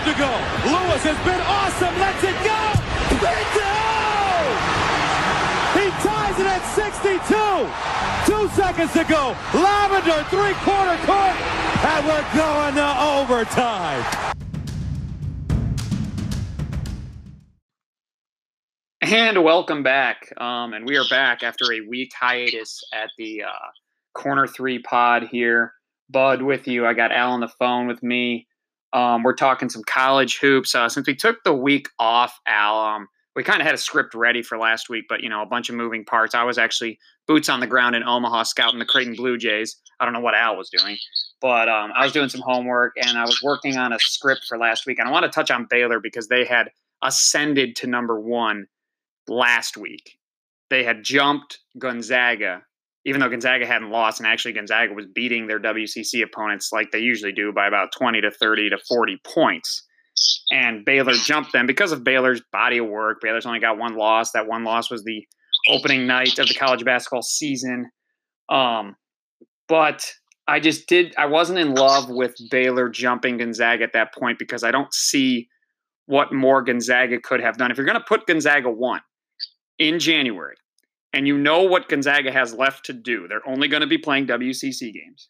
Five to go. Lewis has been awesome. Let's it go. Bingo! He ties it at 62. Two seconds to go. Lavender, three-quarter court. And we're going to overtime. And welcome back. Um, and we are back after a week hiatus at the uh, Corner Three Pod here. Bud with you. I got Al on the phone with me. Um, we're talking some college hoops. Uh, since we took the week off, Al, um, we kind of had a script ready for last week, but you know, a bunch of moving parts. I was actually boots on the ground in Omaha scouting the Creighton Blue Jays. I don't know what Al was doing, but um, I was doing some homework and I was working on a script for last week. And I want to touch on Baylor because they had ascended to number one last week. They had jumped Gonzaga, even though Gonzaga hadn't lost, and actually Gonzaga was beating their WCC opponents like they usually do by about 20 to 30 to 40 points. And Baylor jumped them because of Baylor's body of work. Baylor's only got one loss. That one loss was the opening night of the college basketball season. Um, but I just did, I wasn't in love with Baylor jumping Gonzaga at that point because I don't see what more Gonzaga could have done. If you're going to put Gonzaga one, in January, and you know what Gonzaga has left to do, they're only going to be playing WCC games.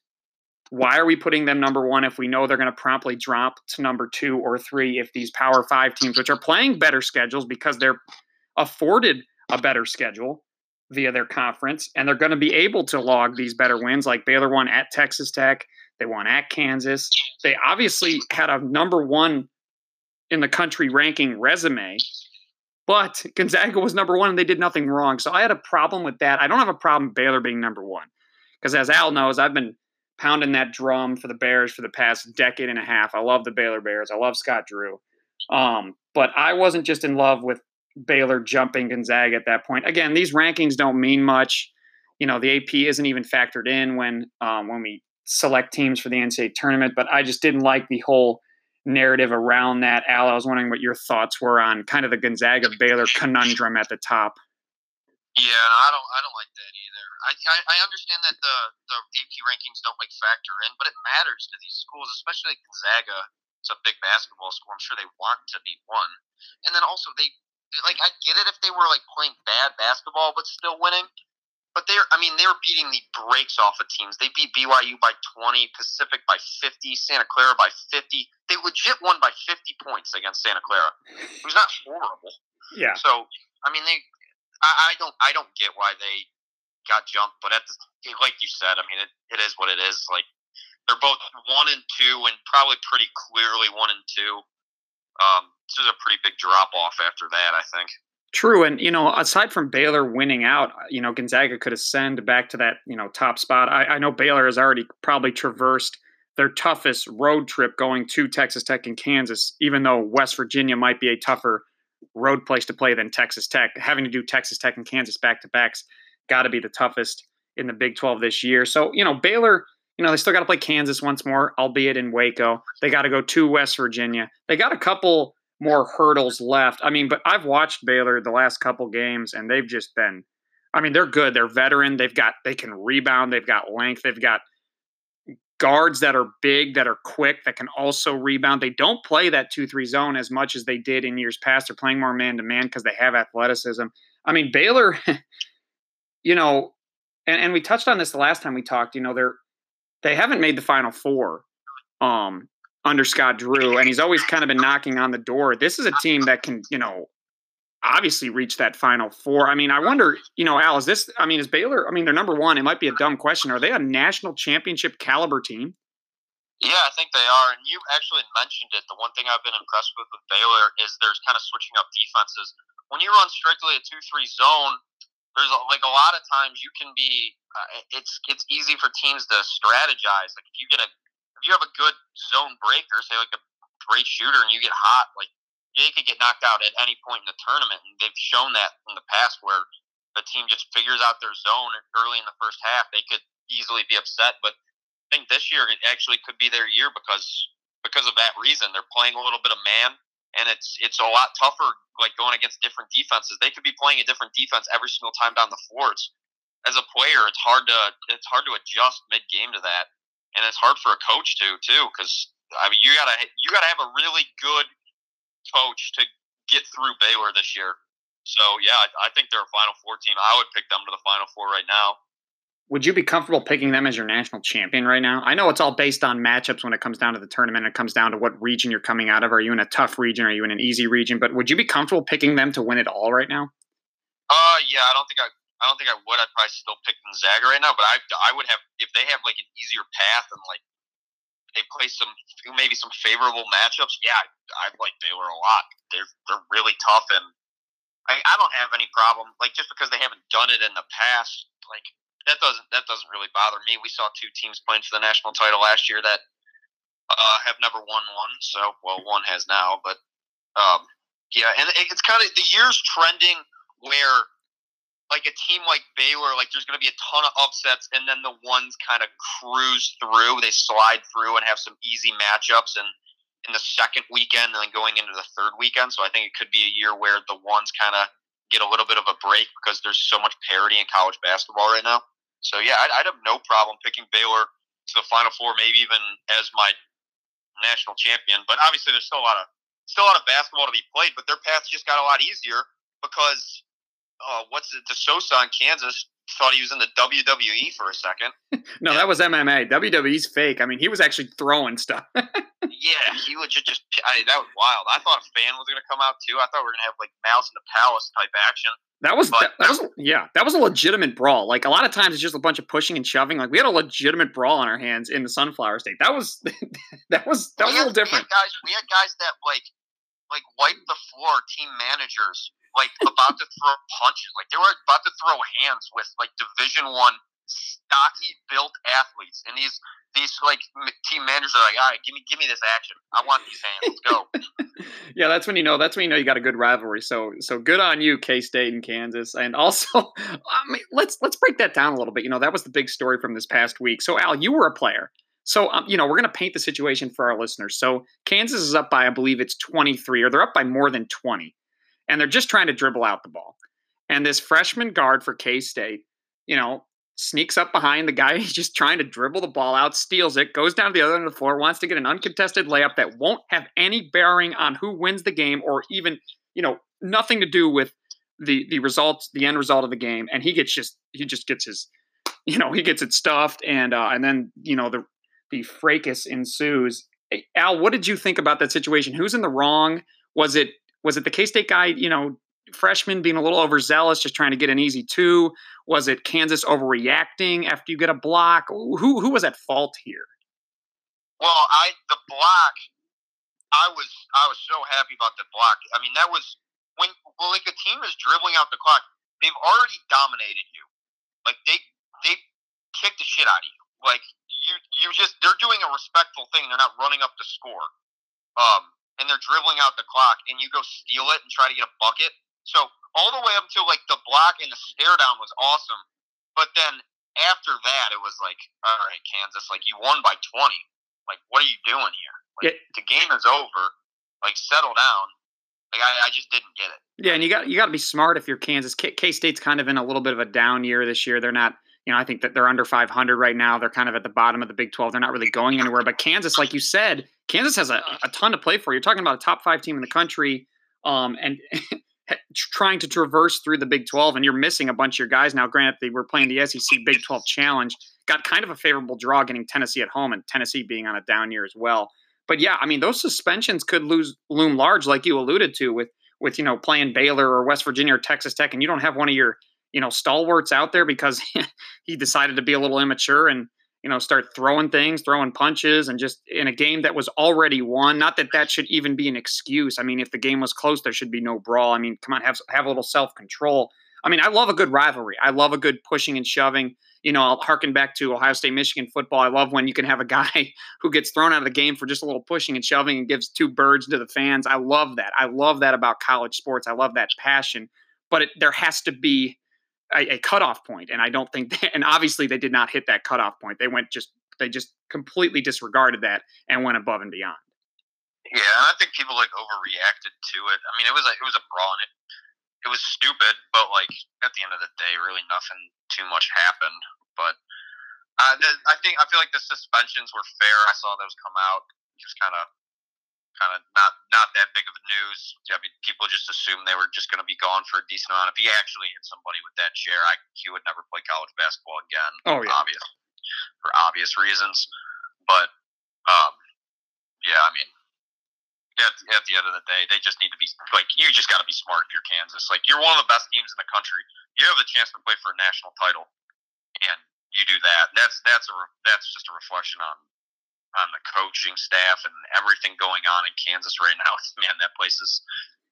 Why are we putting them number one if we know they're going to promptly drop to number two or three if these Power Five teams, which are playing better schedules because they're afforded a better schedule via their conference, and they're going to be able to log these better wins like Baylor won at Texas Tech, they won at Kansas. They obviously had a number one in the country ranking resume but Gonzaga was number one and they did nothing wrong. So I had a problem with that. I don't have a problem Baylor being number one. Because as Al knows, I've been pounding that drum for the Bears for the past decade and a half. I love the Baylor Bears. I love Scott Drew. Um, but I wasn't just in love with Baylor jumping Gonzaga at that point. Again, these rankings don't mean much. You know, the AP isn't even factored in when um, when we select teams for the NCAA tournament. But I just didn't like the whole narrative around that. Al, I was wondering what your thoughts were on kind of the Gonzaga Baylor conundrum at the top. Yeah, I don't, I don't like that either. I, I, I understand that the the AP rankings don't like factor in, but it matters to these schools, especially like Gonzaga. It's a big basketball school. I'm sure they want to be one, and then also they like I get it if they were like playing bad basketball but still winning, but they're I mean they were beating the brakes off of teams. They beat BYU by 20, Pacific by 50, Santa Clara by 50. They legit won by 50 points against Santa Clara. It was not horrible. Yeah. So I mean they I, I don't I don't get why they got jumped, but at the like you said, I mean it, it is what it is. Like they're both one and two and probably pretty clearly one and two. Um, this is a pretty big drop off after that, I think. True, and you know, aside from Baylor winning out, uh, you know, Gonzaga could ascend back to that you know top spot. I, I know Baylor has already probably traversed their toughest road trip going to Texas Tech and Kansas, even though West Virginia might be a tougher road place to play than Texas Tech. Having to do Texas Tech and Kansas back to backs got to be the toughest in the Big 12 this year. So, you know, Baylor, you know, they still got to play Kansas once more, albeit in Waco. They got to go to West Virginia. They got a couple more hurdles left. I mean, but I've watched Baylor the last couple games and they've just been I mean, they're good. They're veteran. They've got they can rebound. They've got length. They've got guards that are big, that are quick, that can also rebound. They don't play that 2-3 zone as much as they did in years past. They're playing more man to man because they have athleticism. I mean, Baylor, you know, and, and we touched on this the last time we talked, you know, they're they haven't made the final four. Um, under Scott Drew, and he's always kind of been knocking on the door. This is a team that can, you know, obviously reach that final four. I mean, I wonder, you know, Al, is this, I mean, is Baylor, I mean, they're number one. It might be a dumb question. Are they a national championship caliber team? Yeah, I think they are. And you actually mentioned it. The one thing I've been impressed with with Baylor is there's kind of switching up defenses. When you run strictly a 2 3 zone, there's like a lot of times you can be, uh, it's it's easy for teams to strategize. Like if you get a if you have a good zone breaker, say like a great shooter, and you get hot, like they could get knocked out at any point in the tournament, and they've shown that in the past where the team just figures out their zone early in the first half. They could easily be upset, but I think this year it actually could be their year because because of that reason. They're playing a little bit of man, and it's it's a lot tougher like going against different defenses. They could be playing a different defense every single time down the floor. It's, as a player, it's hard to it's hard to adjust mid game to that and it's hard for a coach to too because I mean, you gotta you gotta have a really good coach to get through Baylor this year. So yeah, I, I think they're a Final Four team. I would pick them to the Final Four right now. Would you be comfortable picking them as your national champion right now? I know it's all based on matchups when it comes down to the tournament. It comes down to what region you're coming out of. Are you in a tough region? Are you in an easy region? But would you be comfortable picking them to win it all right now? Uh, yeah, I don't think I, I don't think I would. I'd probably still pick Gonzaga right now, but I, I would have if they have like an easier path and like they play some maybe some favorable matchups. Yeah, I, I like Baylor a lot. They're they're really tough, and I, I don't have any problem. Like just because they haven't done it in the past, like that doesn't that doesn't really bother me. We saw two teams playing for the national title last year that uh, have never won one. So well, one has now, but um, yeah, and it's kind of the year's trending where like a team like Baylor, like there's going to be a ton of upsets, and then the ones kind of cruise through. They slide through and have some easy matchups, and in the second weekend, and then going into the third weekend. So I think it could be a year where the ones kind of get a little bit of a break because there's so much parity in college basketball right now. So yeah, I'd, I'd have no problem picking Baylor to the Final Four, maybe even as my national champion. But obviously, there's still a lot of still a lot of basketball to be played. But their path just got a lot easier because uh, what's it? DeSousa in Kansas thought he was in the WWE for a second. no, that was MMA. WWE's fake. I mean, he was actually throwing stuff. yeah, he legit just. I, that was wild. I thought Fan was going to come out too. I thought we were going to have like Malice at the Palace type action. That was but, that, that, was yeah that was a legitimate brawl. Like a lot of times it's just a bunch of pushing and shoving. Like we had a legitimate brawl on our hands in the Sunflower State. That was that was that was had, a little different. We guys, we had guys that like like wiped the floor. Team managers like about to throw punches. Like they were about to throw hands with like Division One stocky built athletes, and these these like team managers are like, all right, give me give me this action. I want these hands. Let's go. yeah, that's when you know. That's when you know you got a good rivalry. So so good on you, K State and Kansas. And also, I mean, let's let's break that down a little bit. You know, that was the big story from this past week. So Al, you were a player. So, um, you know, we're going to paint the situation for our listeners. So, Kansas is up by, I believe it's 23, or they're up by more than 20 and they're just trying to dribble out the ball. And this freshman guard for K State, you know, sneaks up behind the guy. He's just trying to dribble the ball out, steals it, goes down to the other end of the floor, wants to get an uncontested layup that won't have any bearing on who wins the game or even, you know, nothing to do with the the results, the end result of the game. And he gets just he just gets his, you know, he gets it stuffed, and uh, and then you know the the fracas ensues. Eh, Al, what did you think about that situation? Who's in the wrong? Was it was it the K State guy, you know, freshman being a little overzealous, just trying to get an easy two? Was it Kansas overreacting after you get a block? Who who was at fault here? Well, I the block, I was I was so happy about the block. I mean, that was when well, like a team is dribbling out the clock. They've already dominated you. Like they they kicked the shit out of you. Like you you just they're doing a respectful thing. They're not running up the score. Um, and they're dribbling out the clock, and you go steal it and try to get a bucket. So all the way up until like the block and the stare down was awesome, but then after that, it was like, all right, Kansas, like you won by twenty. Like, what are you doing here? Like, yeah. the game is over. Like, settle down. Like, I, I just didn't get it. Yeah, and you got you got to be smart if you're Kansas. K State's kind of in a little bit of a down year this year. They're not you know, I think that they're under 500 right now. They're kind of at the bottom of the Big 12. They're not really going anywhere. But Kansas, like you said, Kansas has a, a ton to play for. You're talking about a top five team in the country, um, and trying to traverse through the Big 12, and you're missing a bunch of your guys now. Granted, they were playing the SEC Big 12 Challenge, got kind of a favorable draw, getting Tennessee at home, and Tennessee being on a down year as well. But yeah, I mean, those suspensions could lose loom large, like you alluded to, with with you know playing Baylor or West Virginia or Texas Tech, and you don't have one of your you know stalwarts out there because he decided to be a little immature and you know start throwing things throwing punches and just in a game that was already won. Not that that should even be an excuse. I mean if the game was close there should be no brawl. I mean come on have have a little self-control. I mean i love a good rivalry. I love a good pushing and shoving. You know i'll harken back to ohio state michigan football. I love when you can have a guy who gets thrown out of the game for just a little pushing and shoving and gives two birds to the fans. I love that. I love that about college sports. I love that passion. But it, there has to be a, a cutoff point, and I don't think, that, and obviously they did not hit that cutoff point. They went just they just completely disregarded that and went above and beyond. Yeah, and I think people like overreacted to it. I mean, it was a, it was a brawl, and it it was stupid, but like at the end of the day, really nothing too much happened. But uh, the, I think I feel like the suspensions were fair. I saw those come out. just kind of kind of not not that big of a news. I mean, people just assumed they were just going to be gone for a decent amount. If he actually hit somebody with that chair, I, he would never play college basketball again. Oh yeah, obvious for obvious reasons. But um, yeah, I mean, at, at the end of the day, they just need to be like you. Just got to be smart if you're Kansas. Like you're one of the best teams in the country. You have the chance to play for a national title, and you do that. That's that's a that's just a reflection on on the coaching staff and everything going on in Kansas right now. Man, that place is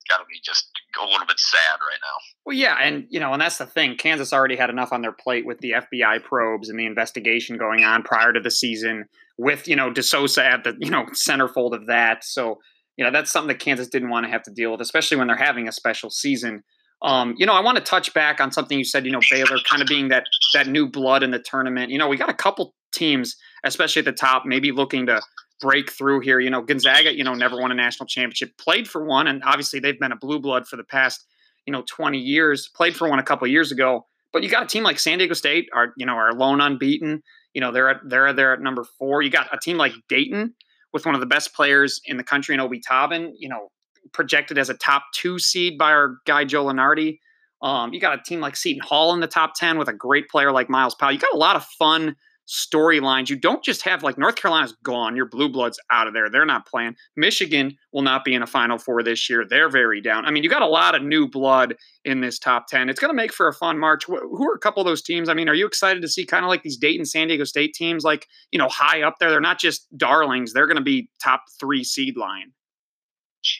got to be just a little bit sad right now. Well, yeah, and you know, and that's the thing. Kansas already had enough on their plate with the FBI probes and the investigation going on prior to the season, with you know DeSousa at the you know centerfold of that. So you know that's something that Kansas didn't want to have to deal with, especially when they're having a special season. Um, you know, I want to touch back on something you said. You know, Baylor kind of being that that new blood in the tournament. You know, we got a couple teams, especially at the top, maybe looking to break through here. You know, Gonzaga, you know, never won a national championship, played for one, and obviously they've been a blue blood for the past, you know, 20 years. Played for one a couple years ago, but you got a team like San Diego State, are you know, are lone unbeaten. You know, they're at they're there at number four. You got a team like Dayton with one of the best players in the country in Obi Toppin. You know, projected as a top two seed by our guy Joe Lunardi. Um, you got a team like Seton Hall in the top 10 with a great player like Myles Powell. You got a lot of fun storylines. You don't just have like North Carolina's gone, your blue bloods out of there. They're not playing. Michigan will not be in a final four this year. They're very down. I mean, you got a lot of new blood in this top 10. It's going to make for a fun March. Who are a couple of those teams? I mean, are you excited to see kind of like these Dayton, San Diego State teams like, you know, high up there? They're not just darlings. They're going to be top three seed line.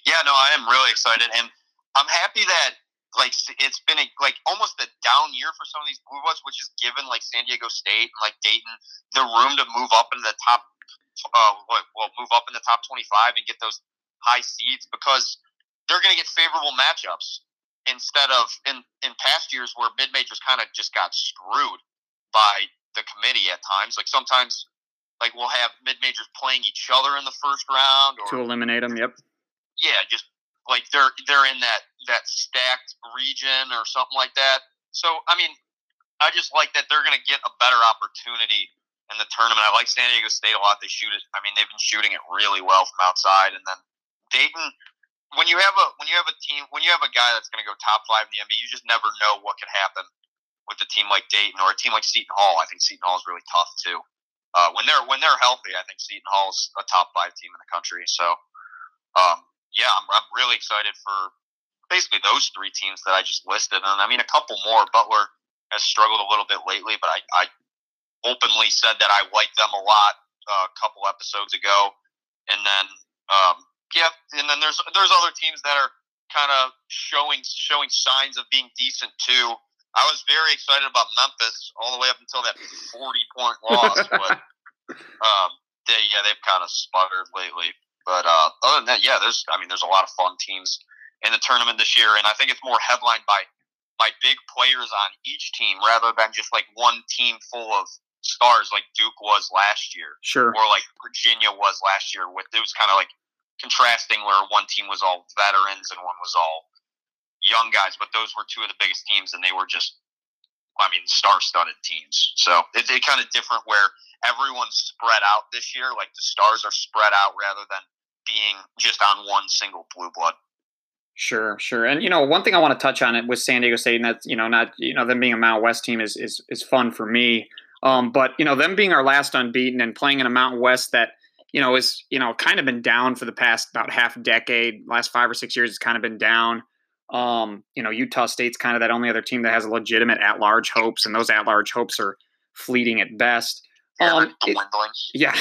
Yeah, no, I am really excited. And I'm happy that like it's been a, like almost a down year for some of these blue bloods, which has given like San Diego State and like Dayton the room to move up in the top, uh, well, move up in the top twenty five and get those high seeds because they're going to get favorable matchups instead of in in past years where mid majors kind of just got screwed by the committee at times. Like sometimes, like we'll have mid majors playing each other in the first round or to eliminate them. Yep. Yeah, just like they're they're in that that stacked region or something like that. So I mean, I just like that they're going to get a better opportunity in the tournament. I like San Diego State a lot. They shoot it. I mean, they've been shooting it really well from outside. And then Dayton, when you have a when you have a team when you have a guy that's going to go top five in the NBA, you just never know what could happen with a team like Dayton or a team like Seton Hall. I think Seton Hall is really tough too. Uh, when they're when they're healthy, I think Seton Hall is a top five team in the country. So um, yeah, I'm, I'm really excited for basically those three teams that I just listed. And I mean, a couple more. Butler has struggled a little bit lately, but I, I openly said that I like them a lot uh, a couple episodes ago. And then, um, yeah, and then there's there's other teams that are kind of showing showing signs of being decent too. I was very excited about Memphis all the way up until that 40 point loss, but um, they yeah they've kind of sputtered lately. But uh, other than that, yeah, there's I mean, there's a lot of fun teams in the tournament this year, and I think it's more headlined by by big players on each team rather than just like one team full of stars like Duke was last year, sure, or like Virginia was last year. With it was kind of like contrasting where one team was all veterans and one was all young guys, but those were two of the biggest teams, and they were just, I mean, star-studded teams. So it's it kind of different where everyone's spread out this year. Like the stars are spread out rather than being just on one single blue blood. Sure, sure. And you know, one thing I want to touch on it with San Diego State, and that's you know, not you know, them being a Mountain West team is is is fun for me. Um, but you know, them being our last unbeaten and playing in a Mountain West that you know is you know kind of been down for the past about half decade, last five or six years, it's kind of been down. Um, you know, Utah State's kind of that only other team that has legitimate at-large hopes, and those at-large hopes are fleeting at best. Yeah, um, it, yeah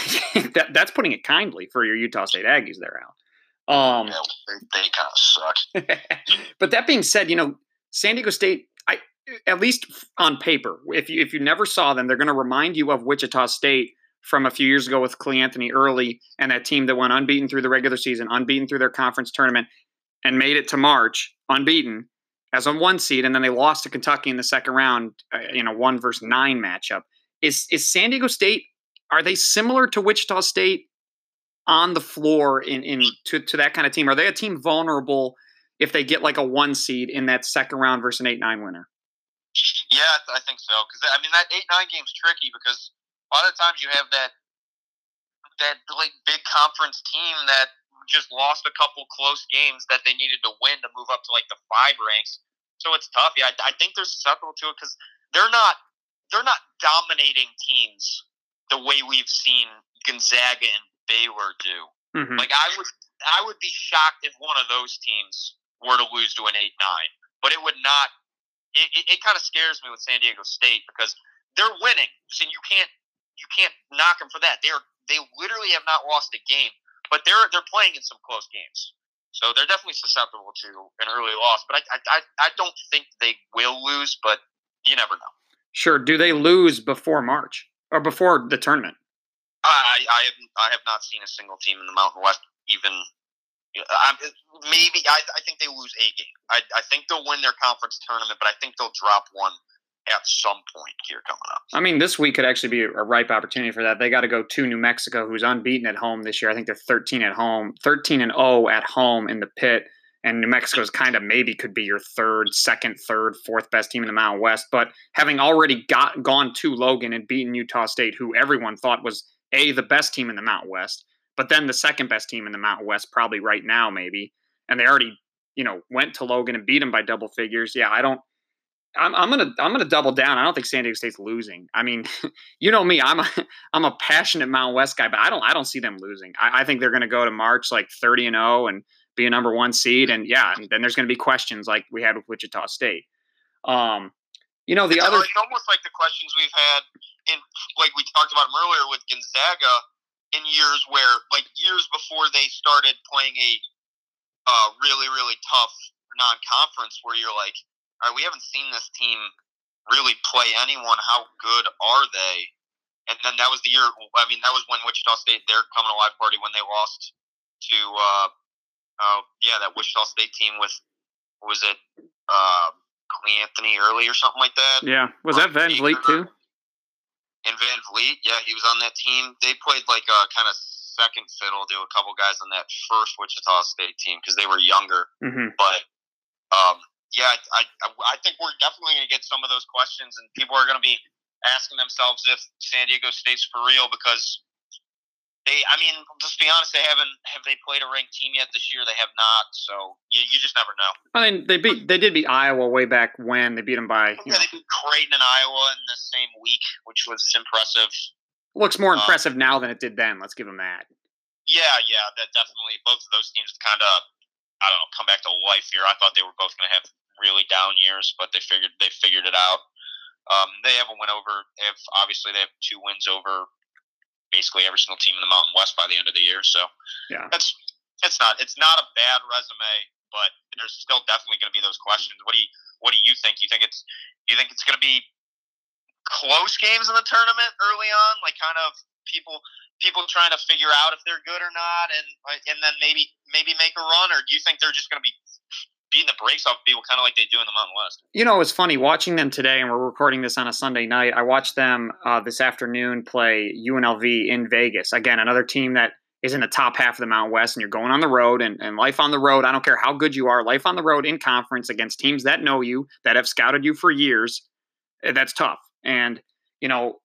that, that's putting it kindly for your Utah State Aggies there, Al. Um, yeah, they, they kind of suck. but that being said, you know, San Diego State, I at least on paper, if you if you never saw them, they're going to remind you of Wichita State from a few years ago with Cleanthony Early and that team that went unbeaten through the regular season, unbeaten through their conference tournament, and made it to March unbeaten as a one seed, and then they lost to Kentucky in the second round, uh, you know, one versus nine matchup. Is is San Diego State? Are they similar to Wichita State on the floor in in to, to that kind of team? Are they a team vulnerable if they get like a one seed in that second round versus an eight nine winner? Yeah, I think so. Because I mean that eight nine game's tricky because a lot of times you have that that like big conference team that just lost a couple close games that they needed to win to move up to like the five ranks. So it's tough. Yeah, I, I think they're susceptible to it because they're not they're not dominating teams the way we've seen Gonzaga and Baylor do. Mm-hmm. Like I would I would be shocked if one of those teams were to lose to an eight nine, but it would not. It, it, it kind of scares me with San Diego State because they're winning, so you can't you can't knock them for that. They're they literally have not lost a game but they're they're playing in some close games, so they're definitely susceptible to an early loss. But I I, I don't think they will lose, but you never know. Sure. Do they lose before March or before the tournament? I I have I have not seen a single team in the Mountain West even. I, maybe I, I think they lose a game. I, I think they'll win their conference tournament, but I think they'll drop one at some point here coming up. I mean, this week could actually be a ripe opportunity for that. They got to go to New Mexico, who's unbeaten at home this year. I think they're 13 at home, 13 and 0 at home in the pit. And New Mexico's kind of maybe could be your third, second, third, fourth best team in the Mountain West. But having already got gone to Logan and beaten Utah State, who everyone thought was a the best team in the Mountain West, but then the second best team in the Mountain West, probably right now, maybe. And they already, you know, went to Logan and beat them by double figures. Yeah, I don't I'm, I'm gonna I'm gonna double down. I don't think San Diego State's losing. I mean, you know me, I'm a I'm a passionate Mountain West guy, but I don't I don't see them losing. I, I think they're gonna go to March like 30 and 0 and be a number one seed, and yeah, and then there's gonna be questions like we had with Wichita State. Um, you know the it's other. It's almost like the questions we've had in like we talked about them earlier with Gonzaga in years where like years before they started playing a uh, really really tough non-conference where you're like all right, we haven't seen this team really play anyone. How good are they? And then that was the year. I mean, that was when Wichita State their coming alive party when they lost to, uh, uh, yeah, that Wichita State team with was it uh, Anthony Early or something like that? Yeah, was that Van Vleet too? And Van Vleet, yeah, he was on that team. They played like a kind of second fiddle to a couple guys on that first Wichita State team because they were younger. Mm-hmm. But um, yeah, I, I, I think we're definitely going to get some of those questions, and people are going to be asking themselves if San Diego State's for real because they. I mean, just be honest, they haven't. Have they played a ranked team yet this year? They have not. So you, you just never know. I mean, they beat. They did beat Iowa way back when. They beat them by. Yeah, know, they beat Creighton and Iowa in the same week, which was impressive. Looks more um, impressive now than it did then. Let's give them that. Yeah, yeah, that definitely. Both of those teams have kind of I don't know, come back to life here. I thought they were both going to have really down years, but they figured they figured it out. Um, they have a win over. They have obviously they have two wins over basically every single team in the Mountain West by the end of the year. So yeah, that's it's not it's not a bad resume, but there's still definitely going to be those questions. What do you what do you think? You think it's you think it's going to be close games in the tournament early on, like kind of people people trying to figure out if they're good or not, and and then maybe maybe make a run, or do you think they're just going to be beating the brakes off people, kind of like they do in the Mountain West? You know, it's funny watching them today, and we're recording this on a Sunday night. I watched them uh, this afternoon play UNLV in Vegas. Again, another team that is in the top half of the Mountain West, and you're going on the road, and, and life on the road. I don't care how good you are, life on the road in conference against teams that know you, that have scouted you for years. Eh, that's tough. And you know,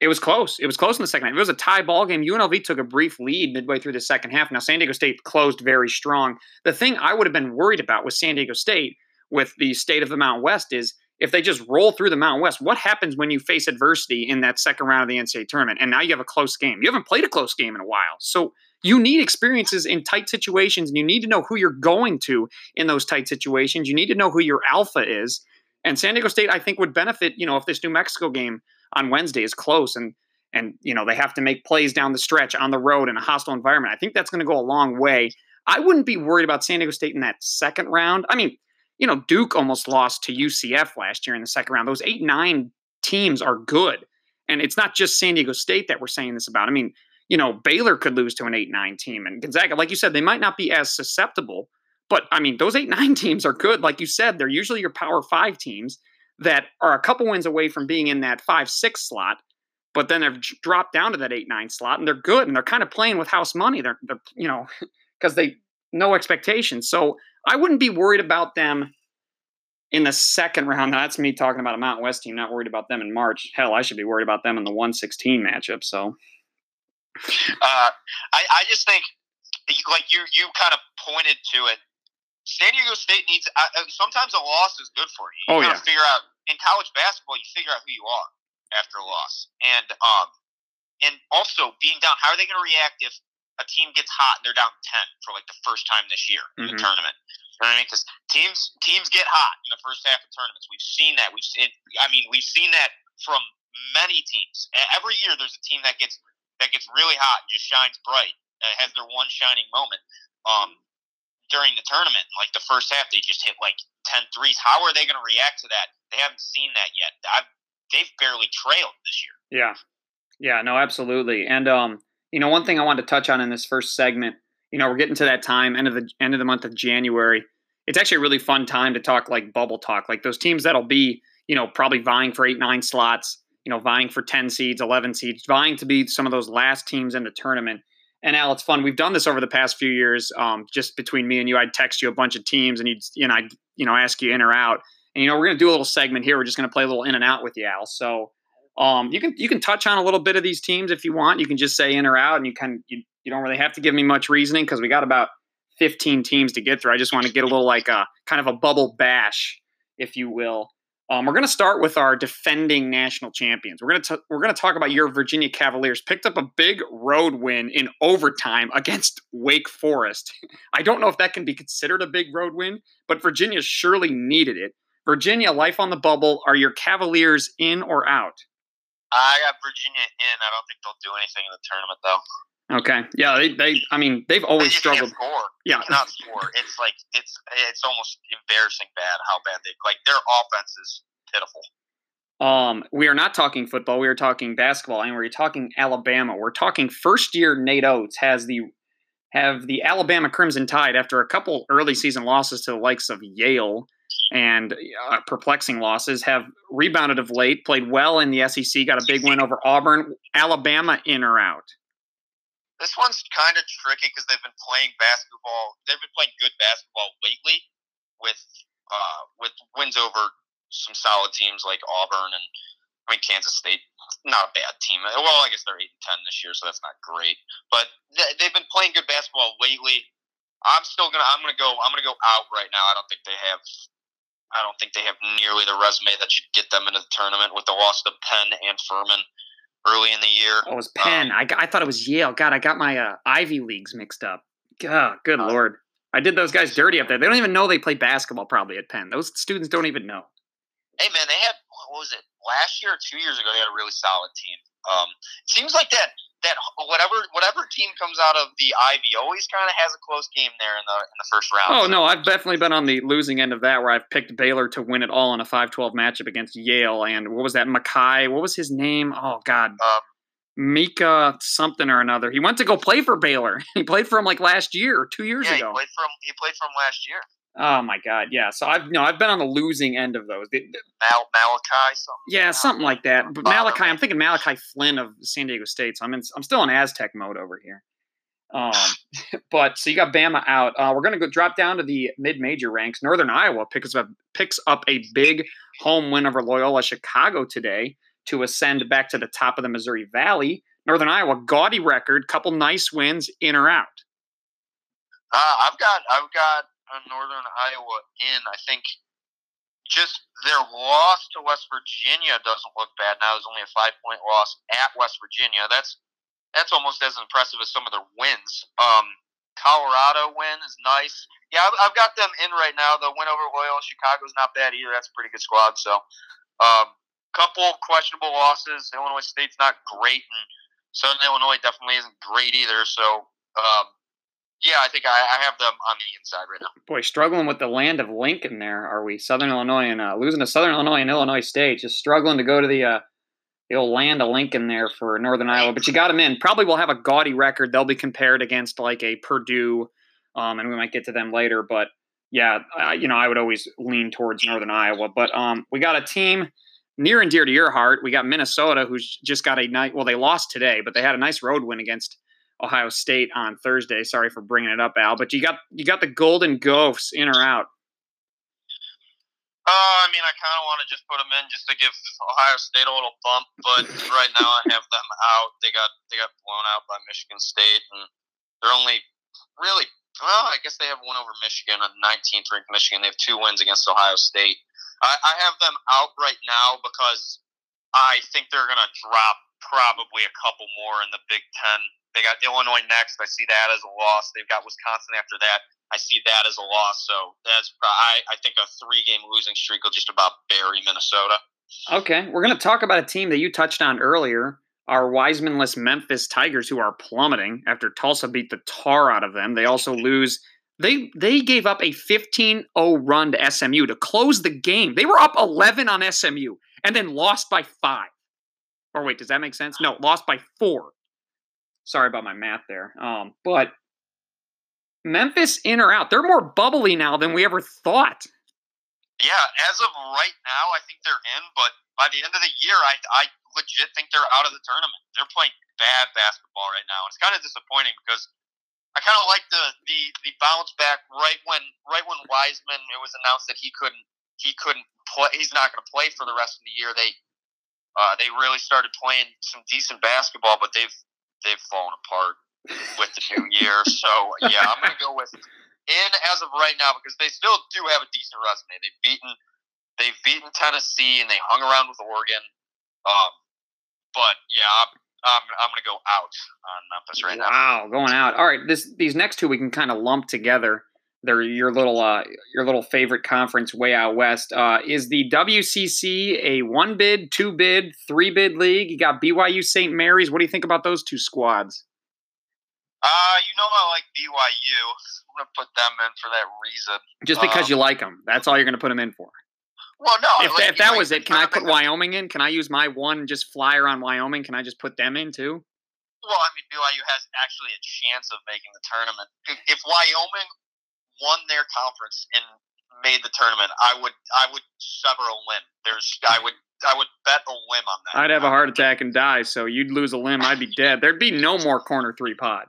it was close. It was close in the second half. It was a tie ball game. UNLV took a brief lead midway through the second half. Now San Diego State closed very strong. The thing I would have been worried about with San Diego State, with the state of the Mountain West, is if they just roll through the Mountain West, what happens when you face adversity in that second round of the NCAA tournament? And now you have a close game. You haven't played a close game in a while. So you need experiences in tight situations and you need to know who you're going to in those tight situations. You need to know who your alpha is. And San Diego State, I think, would benefit, you know, if this New Mexico game on Wednesday is close and and you know they have to make plays down the stretch on the road in a hostile environment. I think that's going to go a long way. I wouldn't be worried about San Diego State in that second round. I mean, you know, Duke almost lost to UCF last year in the second round. Those eight nine teams are good, and it's not just San Diego State that we're saying this about. I mean, you know, Baylor could lose to an eight nine team, and Gonzaga, like you said, they might not be as susceptible. But I mean, those eight nine teams are good. Like you said, they're usually your power five teams that are a couple wins away from being in that five six slot, but then they've dropped down to that eight nine slot, and they're good, and they're kind of playing with house money. They're they're you know because they no expectations. So I wouldn't be worried about them in the second round. Now, that's me talking about a Mountain West team. Not worried about them in March. Hell, I should be worried about them in the one sixteen matchup. So. uh, I, I just think, like you, you kind of pointed to it. San Diego State needs. Uh, sometimes a loss is good for you. You oh yeah. Figure out in college basketball, you figure out who you are after a loss, and um, and also being down. How are they going to react if a team gets hot and they're down ten for like the first time this year in mm-hmm. the tournament? You know what I mean? Because teams teams get hot in the first half of tournaments. We've seen that. We've seen. I mean, we've seen that from many teams. Every year, there's a team that gets that gets really hot and just shines bright, uh, has their one shining moment. Um, during the tournament, like the first half, they just hit like 10 threes. How are they going to react to that? They haven't seen that yet. I've, they've barely trailed this year. Yeah, yeah, no, absolutely. And um, you know, one thing I wanted to touch on in this first segment, you know, we're getting to that time, end of the end of the month of January. It's actually a really fun time to talk like bubble talk, like those teams that'll be, you know, probably vying for eight, nine slots you know, vying for 10 seeds, 11 seeds, vying to be some of those last teams in the tournament. And Al, it's fun. We've done this over the past few years. Um, just between me and you, I'd text you a bunch of teams, and you'd, you know, I'd, you know, ask you in or out. And you know, we're gonna do a little segment here. We're just gonna play a little in and out with you, Al. So, um, you can you can touch on a little bit of these teams if you want. You can just say in or out, and you can you, you don't really have to give me much reasoning because we got about 15 teams to get through. I just want to get a little like a kind of a bubble bash, if you will. Um, we're going to start with our defending national champions. We're going to we're going to talk about your Virginia Cavaliers picked up a big road win in overtime against Wake Forest. I don't know if that can be considered a big road win, but Virginia surely needed it. Virginia, life on the bubble. Are your Cavaliers in or out? I got Virginia in. I don't think they'll do anything in the tournament though. Okay. Yeah, they, they I mean, they've always struggled. Score. Yeah. Not score. It's like it's it's almost embarrassing bad how bad they like their offense is pitiful. Um, we are not talking football. We are talking basketball, and we're talking Alabama. We're talking first year. Nate Oats has the have the Alabama Crimson Tide after a couple early season losses to the likes of Yale and uh, perplexing losses have rebounded of late. Played well in the SEC. Got a big win over Auburn. Alabama in or out? This one's kind of tricky because they've been playing basketball. They've been playing good basketball lately, with uh, with wins over some solid teams like Auburn and I mean Kansas State. Not a bad team. Well, I guess they're eight and ten this year, so that's not great. But they've been playing good basketball lately. I'm still gonna. I'm gonna go. I'm gonna go out right now. I don't think they have. I don't think they have nearly the resume that should get them into the tournament with the loss to Penn and Furman early in the year. Oh, it was Penn. Um, I, I thought it was Yale. God, I got my uh, Ivy Leagues mixed up. God, good uh, lord. I did those guys dirty up there. They don't even know they play basketball probably at Penn. Those students don't even know. Hey, man, they had, what was it, last year or two years ago, they had a really solid team. Um, it seems like that that whatever whatever team comes out of the Ivy always kind of has a close game there in the in the first round. Oh no, I've definitely been on the losing end of that where I've picked Baylor to win it all in a 5-12 matchup against Yale and what was that Makai? What was his name? Oh god. Um, Mika something or another. He went to go play for Baylor. He played for him like last year 2 years yeah, ago. he played from he played from last year. Oh my god, yeah. So I've no, I've been on the losing end of those. Mal Malachi something. Yeah, something like that. But Malachi, I'm thinking Malachi Flynn of San Diego State. So I'm in, I'm still in Aztec mode over here. Um, but so you got Bama out. Uh, we're gonna go drop down to the mid-major ranks. Northern Iowa picks up picks up a big home win over Loyola Chicago today to ascend back to the top of the Missouri Valley. Northern Iowa gaudy record, couple nice wins in or out. Uh, I've got I've got Northern Iowa in. I think just their loss to West Virginia doesn't look bad. Now it's only a five point loss at West Virginia. That's that's almost as impressive as some of their wins. Um, Colorado win is nice. Yeah, I've, I've got them in right now. The win over Loyola Chicago is not bad either. That's a pretty good squad. So, um, couple questionable losses. Illinois State's not great, and Southern Illinois definitely isn't great either. So, um, yeah, I think I, I, have them on the inside right now. Boy, struggling with the land of Lincoln there, are we? Southern Illinois and uh, losing to Southern Illinois and Illinois State, just struggling to go to the uh, the old land of Lincoln there for Northern Iowa. But you got them in. Probably will have a gaudy record. They'll be compared against like a Purdue, um, and we might get to them later. But yeah, uh, you know, I would always lean towards Northern Iowa. But um, we got a team near and dear to your heart. We got Minnesota, who's just got a night. Well, they lost today, but they had a nice road win against Ohio State on Thursday. Sorry for bringing it up, Al, but you got you got the Golden Gophers in or out? Uh, I mean, I kind of want to just put them in just to give Ohio State a little bump, but right now I have them out. They got they got blown out by Michigan State, and they're only really well. I guess they have one over Michigan, a 19th ranked Michigan. They have two wins against Ohio State. I, I have them out right now because I think they're going to drop probably a couple more in the Big Ten. They got Illinois next. I see that as a loss. They've got Wisconsin after that. I see that as a loss. So that's I, I think a three game losing streak will just about bury Minnesota. Okay, we're going to talk about a team that you touched on earlier. Our Wisemanless Memphis Tigers, who are plummeting after Tulsa beat the tar out of them. They also lose. They they gave up a 15-0 run to SMU to close the game. They were up 11 on SMU and then lost by five. Or wait, does that make sense? No, lost by four. Sorry about my math there. Um, but Memphis in or out? They're more bubbly now than we ever thought. Yeah, as of right now, I think they're in, but by the end of the year, I, I legit think they're out of the tournament. They're playing bad basketball right now. and It's kind of disappointing because I kind of like the, the the bounce back right when right when Wiseman it was announced that he couldn't he couldn't play. He's not going to play for the rest of the year. They uh, they really started playing some decent basketball, but they've they've fallen apart with the new year. So yeah, I'm to go with in as of right now because they still do have a decent resume. They've beaten they've beaten Tennessee and they hung around with Oregon. Um, but yeah, I'm, I'm, I'm to go out on Memphis right wow, now. Wow, going out. All right, this these next two we can kind of lump together. They're your little uh, your little favorite conference way out west. Uh, is the WCC a one bid, two bid, three bid league? You got BYU St. Mary's. What do you think about those two squads? Uh, you know I like BYU. I'm gonna put them in for that reason. Just because Um, you like them, that's all you're gonna put them in for. Well, no. if, like, if that like, was it, can I put Wyoming in? Can I use my one just flyer on Wyoming? Can I just put them in too? Well, I mean, BYU has actually a chance of making the tournament. If Wyoming won their conference and made the tournament, I would I would sever a limb. There's I would I would bet a limb on that. I'd have a heart attack and die, so you'd lose a limb, I'd be dead. There'd be no more corner three pod.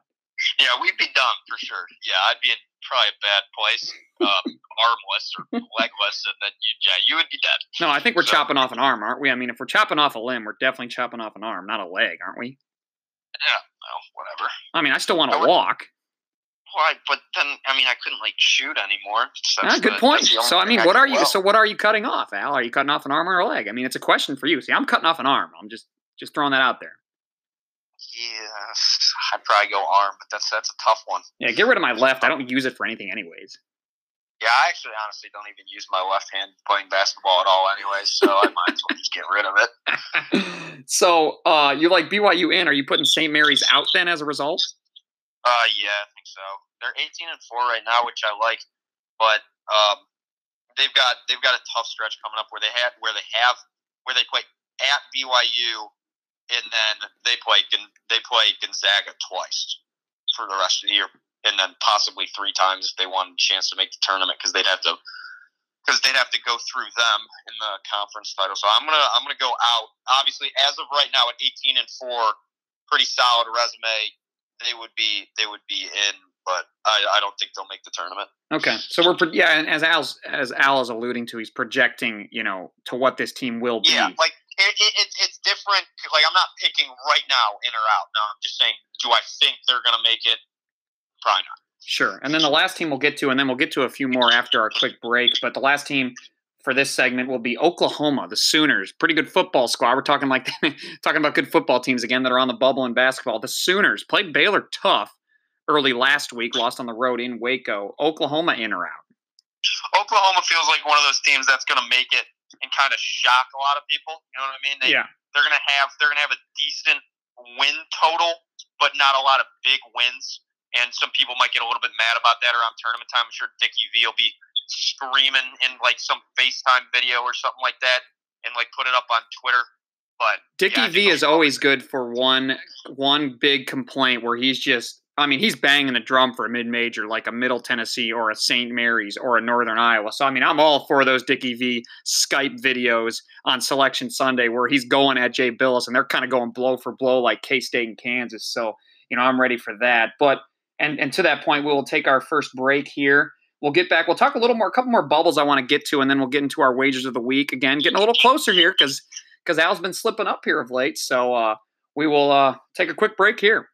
Yeah, we'd be done for sure. Yeah, I'd be in probably a bad place, uh, armless or legless, and then you yeah you would be dead. No, I think we're So- chopping off an arm, aren't we? I mean, if we're chopping off a limb, we're definitely chopping off an arm, not a leg, aren't we? Yeah, well, whatever. I mean, I still want to would- walk. Why? But then I mean, I couldn't like shoot anymore. So Ah, good the- point. that's the only So I mean, what can are you? well. So what are you cutting off, Al? Are you cutting off an arm or a leg? I mean, it's a question for you. See, I'm cutting off an arm. I'm just just throwing that out there. Yes, I'd probably go arm, but that's that's a tough one. Yeah, get rid of my left. I don't use it for anything, anyways. Yeah, I actually honestly don't even use my left hand playing basketball at all anyways. so I might as well just get rid of it. so uh, you like BYU in? Are you putting St. Mary's out then as a result? Uh yeah, I think so. They're eighteen and four right now, which I like, but um they've got they've got a tough stretch coming up where they have where they have where they play at BYU and then they play they play Gonzaga twice for the rest of the year, and then possibly three times if they want a chance to make the tournament because they'd have to because they'd have to go through them in the conference title. So I'm gonna I'm gonna go out. Obviously, as of right now, at 18 and four, pretty solid resume. They would be they would be in, but I, I don't think they'll make the tournament. Okay, so we're pro- yeah, and as Al's as Al is alluding to, he's projecting you know to what this team will be. Yeah, like it, it, it's it's different. Like I'm not picking right now in or out. No, I'm just saying, do I think they're gonna make it? Probably not. Sure. And then the last team we'll get to, and then we'll get to a few more after our quick break. But the last team for this segment will be Oklahoma, the Sooners. Pretty good football squad. We're talking like talking about good football teams again that are on the bubble in basketball. The Sooners played Baylor tough early last week, lost on the road in Waco. Oklahoma in or out? Oklahoma feels like one of those teams that's gonna make it and kind of shock a lot of people. You know what I mean? They, Yeah. They're gonna have they're gonna have a decent win total, but not a lot of big wins. And some people might get a little bit mad about that around tournament time. I'm sure Dickie V will be screaming in like some FaceTime video or something like that, and like put it up on Twitter. But Dickie yeah, V is always good for one one big complaint where he's just I mean, he's banging the drum for a mid major like a Middle Tennessee or a St. Mary's or a Northern Iowa. So I mean, I'm all for those Dickie V Skype videos on Selection Sunday where he's going at Jay Bilas and they're kind of going blow for blow like K State and Kansas. So, you know, I'm ready for that. But and and to that point, we will take our first break here. We'll get back. We'll talk a little more, a couple more bubbles I want to get to, and then we'll get into our wagers of the week again, getting a little closer here because because Al's been slipping up here of late. So uh, we will uh, take a quick break here.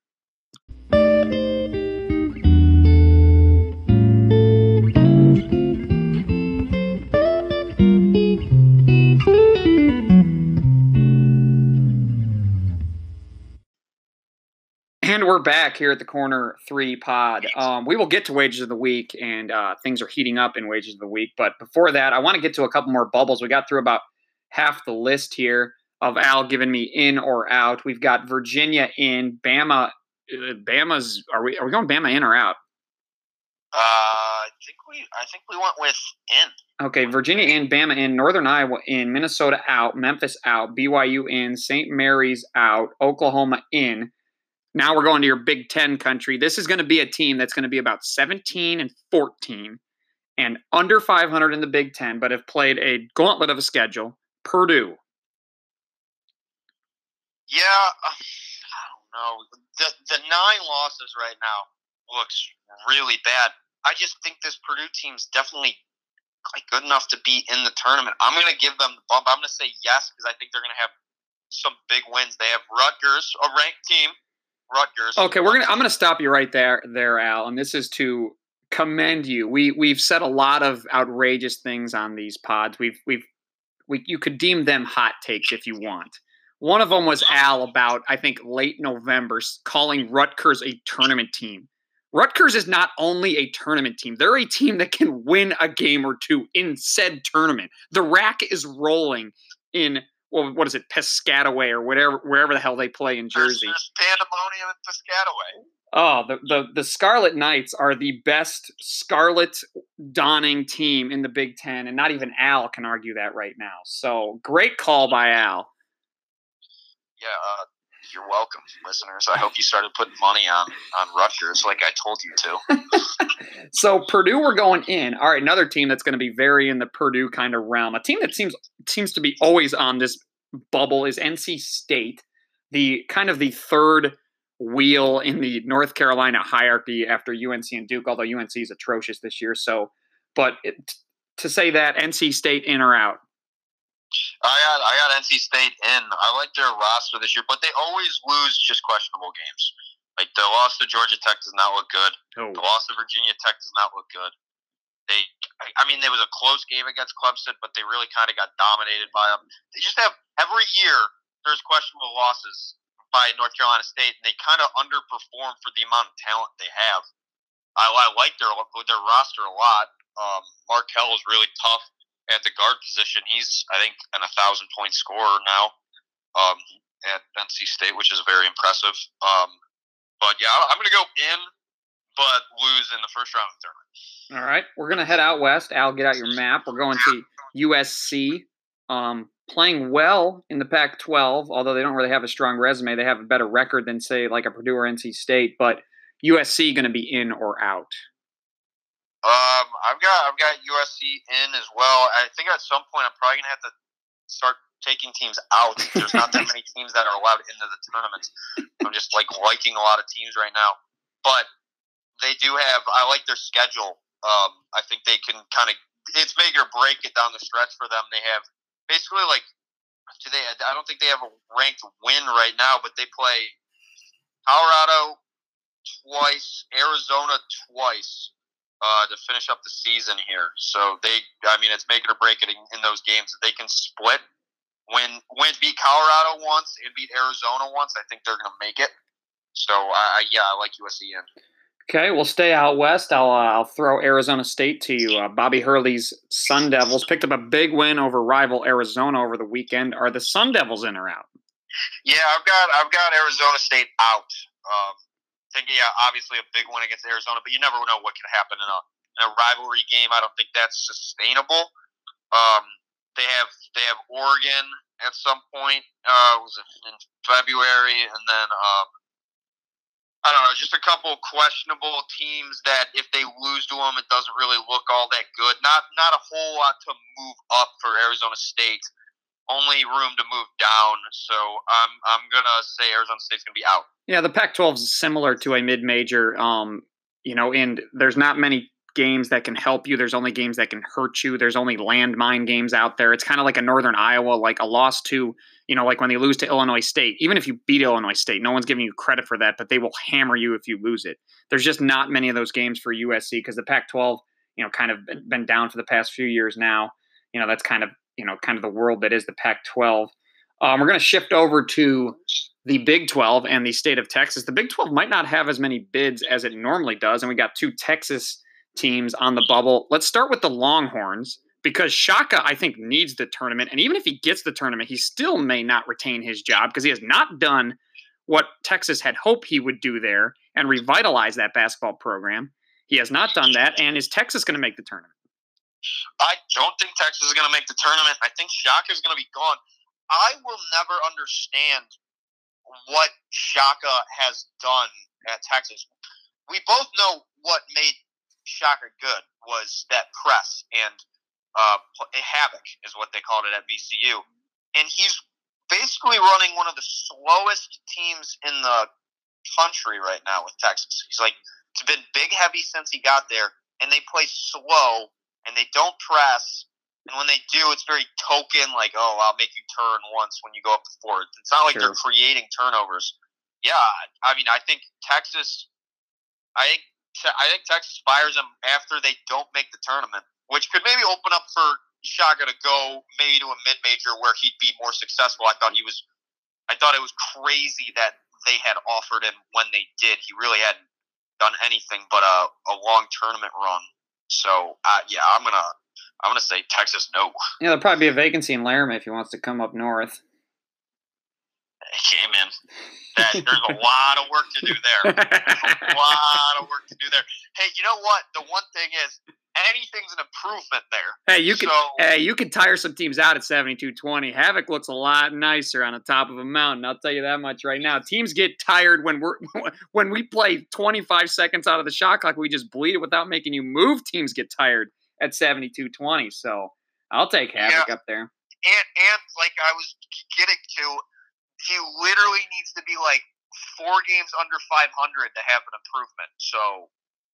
And we're back here at the Corner Three Pod. Um, we will get to wagers of the week, and uh, things are heating up in wagers of the week. But before that, I want to get to a couple more bubbles. We got through about half the list here of Al giving me in or out. We've got Virginia in, Bama. Uh, Bama's are we are we going Bama in or out? Uh, I think we I think we went with in. Okay, Virginia in, Bama in, Northern Iowa in, Minnesota out, Memphis out, BYU in, St. Mary's out, Oklahoma in. Now we're going to your Big Ten country. This is going to be a team that's going to be about 17 and 14 and under 500 in the Big Ten, but have played a gauntlet of a schedule. Purdue. Yeah, uh, I don't know. The the nine losses right now looks really bad. I just think this Purdue team's definitely like good enough to be in the tournament. I'm going to give them the bump. I'm going to say yes because I think they're going to have some big wins. They have Rutgers, a ranked team. Rutgers. Okay, we're gonna. I'm gonna stop you right there, there, Al. And this is to commend you. We we've said a lot of outrageous things on these pods. We've we've we you could deem them hot takes if you want. One of them was Al about I think late November calling Rutgers a tournament team. Rutgers is not only a tournament team; they're a team that can win a game or two in said tournament. The rack is rolling in well, what is it, Piscataway or whatever, wherever the hell they play in Jersey. There's, there's pandemonium at Piscataway. Oh, the, the the Scarlet Knights are the best scarlet donning team in the Big Ten, and not even Al can argue that right now. So great call by Al. Yeah, uh, you're welcome, listeners. I hope you started putting money on on Rutgers like I told you to. so Purdue, we're going in. All right, another team that's going to be very in the Purdue kind of realm. A team that seems seems to be always on this bubble is NC State, the kind of the third wheel in the North Carolina hierarchy after UNC and Duke. Although UNC is atrocious this year, so but it, to say that NC State in or out. I got I got NC State in. I like their roster this year, but they always lose just questionable games. Like the loss to Georgia Tech does not look good. Oh. The loss to Virginia Tech does not look good. They, I mean, there was a close game against Clemson, but they really kind of got dominated by them. They just have every year there's questionable losses by North Carolina State, and they kind of underperform for the amount of talent they have. I, I like their their roster a lot. Um, Markell is really tough at the guard position. He's, I think, an a thousand point scorer now um, at NC State, which is very impressive. Um, but yeah, I'm going to go in, but lose in the first round of the tournament. All right, we're going to head out west. Al, get out your map. We're going to USC. Um, playing well in the Pac-12, although they don't really have a strong resume. They have a better record than say like a Purdue or NC State, but USC going to be in or out. Um, I've got I've got USC in as well. I think at some point I'm probably gonna have to start taking teams out. There's not that many teams that are allowed into the tournaments. I'm just like liking a lot of teams right now, but they do have. I like their schedule. Um, I think they can kind of it's make or break it down the stretch for them. They have basically like do they? I don't think they have a ranked win right now, but they play Colorado twice, Arizona twice, uh, to finish up the season here. So they, I mean, it's make it or break it in, in those games. If they can split, win, win, beat Colorado once and beat Arizona once, I think they're going to make it. So I, yeah, I like USC in. Okay, we'll stay out west. I'll uh, I'll throw Arizona State to you. Uh, Bobby Hurley's Sun Devils picked up a big win over rival Arizona over the weekend. Are the Sun Devils in or out? Yeah, I've got I've got Arizona State out. Um, think, yeah, obviously a big win against Arizona, but you never know what could happen in a, in a rivalry game. I don't think that's sustainable. Um, they have they have Oregon at some point. Uh, was in February, and then um, I don't know, just a couple questionable teams that if they lose to them, it doesn't really look all that good. Not not a whole lot to move up for Arizona State only room to move down. So I'm I'm gonna say Arizona State's gonna be out. Yeah, the Pac-12 is similar to a mid-major. Um, you know, and there's not many games that can help you. There's only games that can hurt you. There's only landmine games out there. It's kind of like a Northern Iowa, like a loss to, you know, like when they lose to Illinois State. Even if you beat Illinois State, no one's giving you credit for that, but they will hammer you if you lose it. There's just not many of those games for USC because the Pac-12, you know, kind of been down for the past few years now. You know, that's kind of, you know, kind of the world that is the Pac-12. Um, we're going to shift over to the Big 12 and the state of Texas. The Big 12 might not have as many bids as it normally does, and we got two Texas teams on the bubble. Let's start with the Longhorns because Shaka, I think, needs the tournament. And even if he gets the tournament, he still may not retain his job because he has not done what Texas had hoped he would do there and revitalize that basketball program. He has not done that. And is Texas going to make the tournament? I don't think Texas is going to make the tournament. I think Shaka is going to be gone. I will never understand what Shaka has done at Texas. We both know what made Shaka good was that press and uh, havoc is what they called it at VCU, and he's basically running one of the slowest teams in the country right now with Texas. He's like it's been big heavy since he got there, and they play slow and they don't press and when they do, it's very token, like, oh, I'll make you turn once when you go up the court. It's not like sure. they're creating turnovers. Yeah, I mean, I think Texas, I think, I think Texas fires them after they don't make the tournament, which could maybe open up for Shaka to go maybe to a mid major where he'd be more successful. I thought he was, I thought it was crazy that they had offered him when they did. He really hadn't done anything but a, a long tournament run. So uh, yeah, I'm gonna I'm to say Texas no. Yeah, there'll probably be a vacancy in Laramie if he wants to come up north. Hey, man. That, there's a lot of work to do there. There's a lot of work to do there. Hey, you know what? The one thing is, anything's an improvement there. Hey, you can so, hey, you can tire some teams out at 72-20. Havoc looks a lot nicer on the top of a mountain. I'll tell you that much right now. Teams get tired when we're when we play 25 seconds out of the shot clock. We just bleed it without making you move. Teams get tired at 72-20. So I'll take Havoc yeah. up there. And and like I was getting to, he literally needs to be like four games under 500 to have an improvement. So,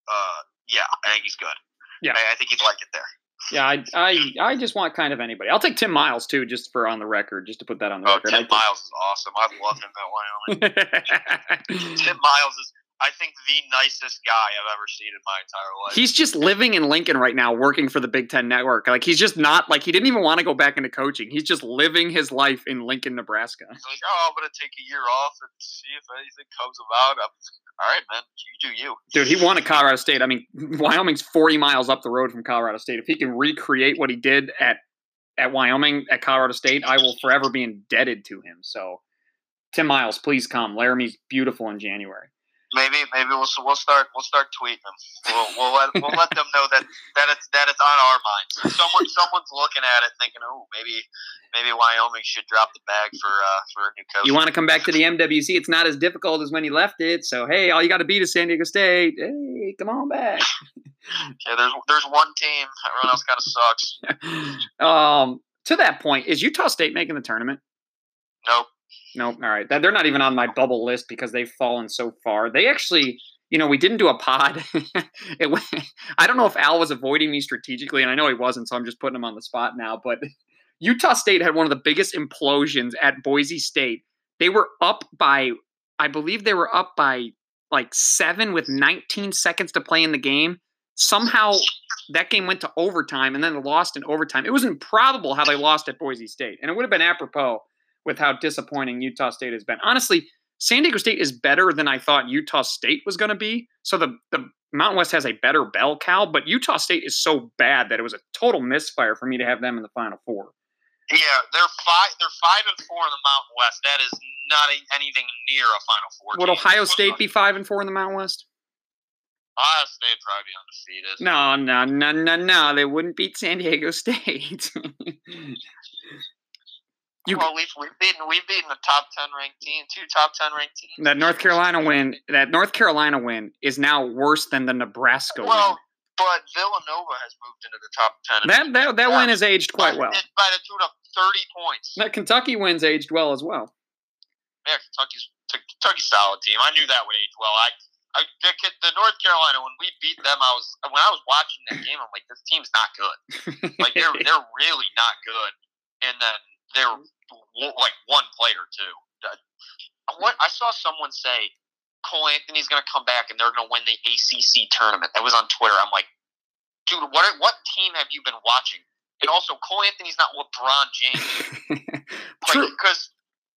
uh, yeah, I think he's good. Yeah, I, I think he'd like it there. Yeah, I, I I just want kind of anybody. I'll take Tim Miles too, just for on the record, just to put that on the oh, record. Tim Miles is awesome. I love him at Wyoming. Tim Miles is I think the nicest guy I've ever seen in my entire life. He's just living in Lincoln right now, working for the Big Ten Network. Like he's just not like he didn't even want to go back into coaching. He's just living his life in Lincoln, Nebraska. He's like, oh, I'm gonna take a year off and see if anything comes about. I'm, all right, man, you do you. Dude, he won at Colorado State. I mean, Wyoming's 40 miles up the road from Colorado State. If he can recreate what he did at at Wyoming at Colorado State, I will forever be indebted to him. So, Tim Miles, please come. Laramie's beautiful in January maybe maybe we'll we'll start we'll start tweeting them. We'll we'll let, we'll let them know that, that it's that it's on our minds. Someone someone's looking at it thinking, oh, maybe maybe Wyoming should drop the bag for uh, for a new coach. You want to come back to the MWC? It's not as difficult as when you left it. So hey, all you got to beat is San Diego State. Hey, come on back. yeah, there's there's one team. Everyone else kind of sucks. um, to that point, is Utah State making the tournament? Nope. Nope. All right. They're not even on my bubble list because they've fallen so far. They actually, you know, we didn't do a pod. it, I don't know if Al was avoiding me strategically, and I know he wasn't, so I'm just putting him on the spot now. But Utah State had one of the biggest implosions at Boise State. They were up by, I believe they were up by like seven with 19 seconds to play in the game. Somehow that game went to overtime and then lost in overtime. It was improbable how they lost at Boise State, and it would have been apropos with how disappointing Utah State has been. Honestly, San Diego State is better than I thought Utah State was going to be. So the the Mountain West has a better bell cow, but Utah State is so bad that it was a total misfire for me to have them in the Final Four. Yeah, they're five. They're five and four in the Mountain West. That is not a, anything near a Final Four. Would Ohio State be five and four in the Mountain West? Ohio State probably be undefeated. No, no, no, no, no. They wouldn't beat San Diego State. You, well, we've, we've beaten we've beaten the top ten ranked team, two top ten ranked teams. That North Carolina win, that North Carolina win is now worse than the Nebraska well, win. but Villanova has moved into the top ten. That that, that win has aged quite well. By the tune of thirty points. That Kentucky wins aged well as well. Yeah, Kentucky's Kentucky's solid team. I knew that would age well. I I, the, the North Carolina when we beat them, I was when I was watching that game, I'm like, this team's not good. like they're they're really not good. And then they're like one player too. What I saw someone say, Cole Anthony's going to come back and they're going to win the ACC tournament. That was on Twitter. I'm like, dude, what what team have you been watching? And also, Cole Anthony's not LeBron James. True. Because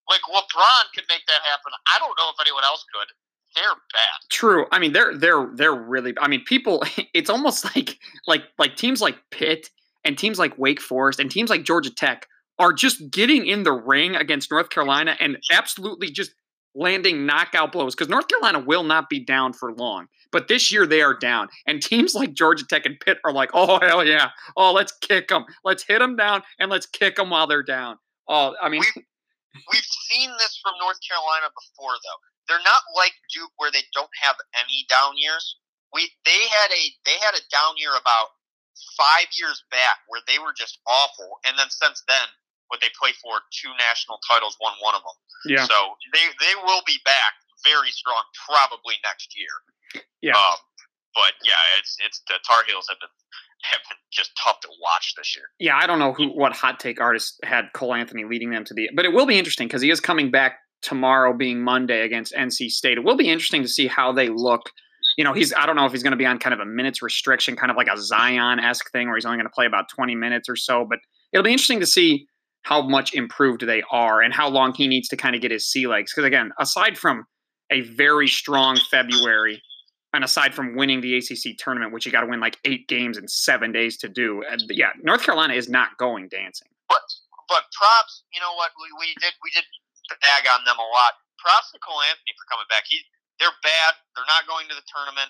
like LeBron could make that happen. I don't know if anyone else could. They're bad. True. I mean, they're they're they're really. I mean, people. It's almost like like like teams like Pitt and teams like Wake Forest and teams like Georgia Tech are just getting in the ring against North Carolina and absolutely just landing knockout blows because North Carolina will not be down for long. But this year they are down, and teams like Georgia Tech and Pitt are like, "Oh hell yeah! Oh let's kick them, let's hit them down, and let's kick them while they're down." Oh, I mean, We've seen this from North Carolina before, though. They're not like Duke, where they don't have any down years. We they had a they had a down year about five years back where they were just awful, and then since then, what they play for two national titles, won one of them. Yeah. So they they will be back very strong, probably next year. Yeah. Um, but yeah, it's it's the Tar Heels have been have been just tough to watch this year. Yeah, I don't know who what hot take artist had Cole Anthony leading them to the, but it will be interesting because he is coming back tomorrow, being Monday against NC State. It will be interesting to see how they look. You know, he's I don't know if he's going to be on kind of a minutes restriction, kind of like a Zion esque thing, where he's only going to play about twenty minutes or so. But it'll be interesting to see how much improved they are and how long he needs to kind of get his sea legs. Because again, aside from a very strong February and aside from winning the ACC tournament, which you got to win like eight games in seven days to do, yeah, North Carolina is not going dancing. But but props, you know what we, we did we did bag on them a lot. Props to Cole Anthony for coming back. He they're bad. They're not going to the tournament.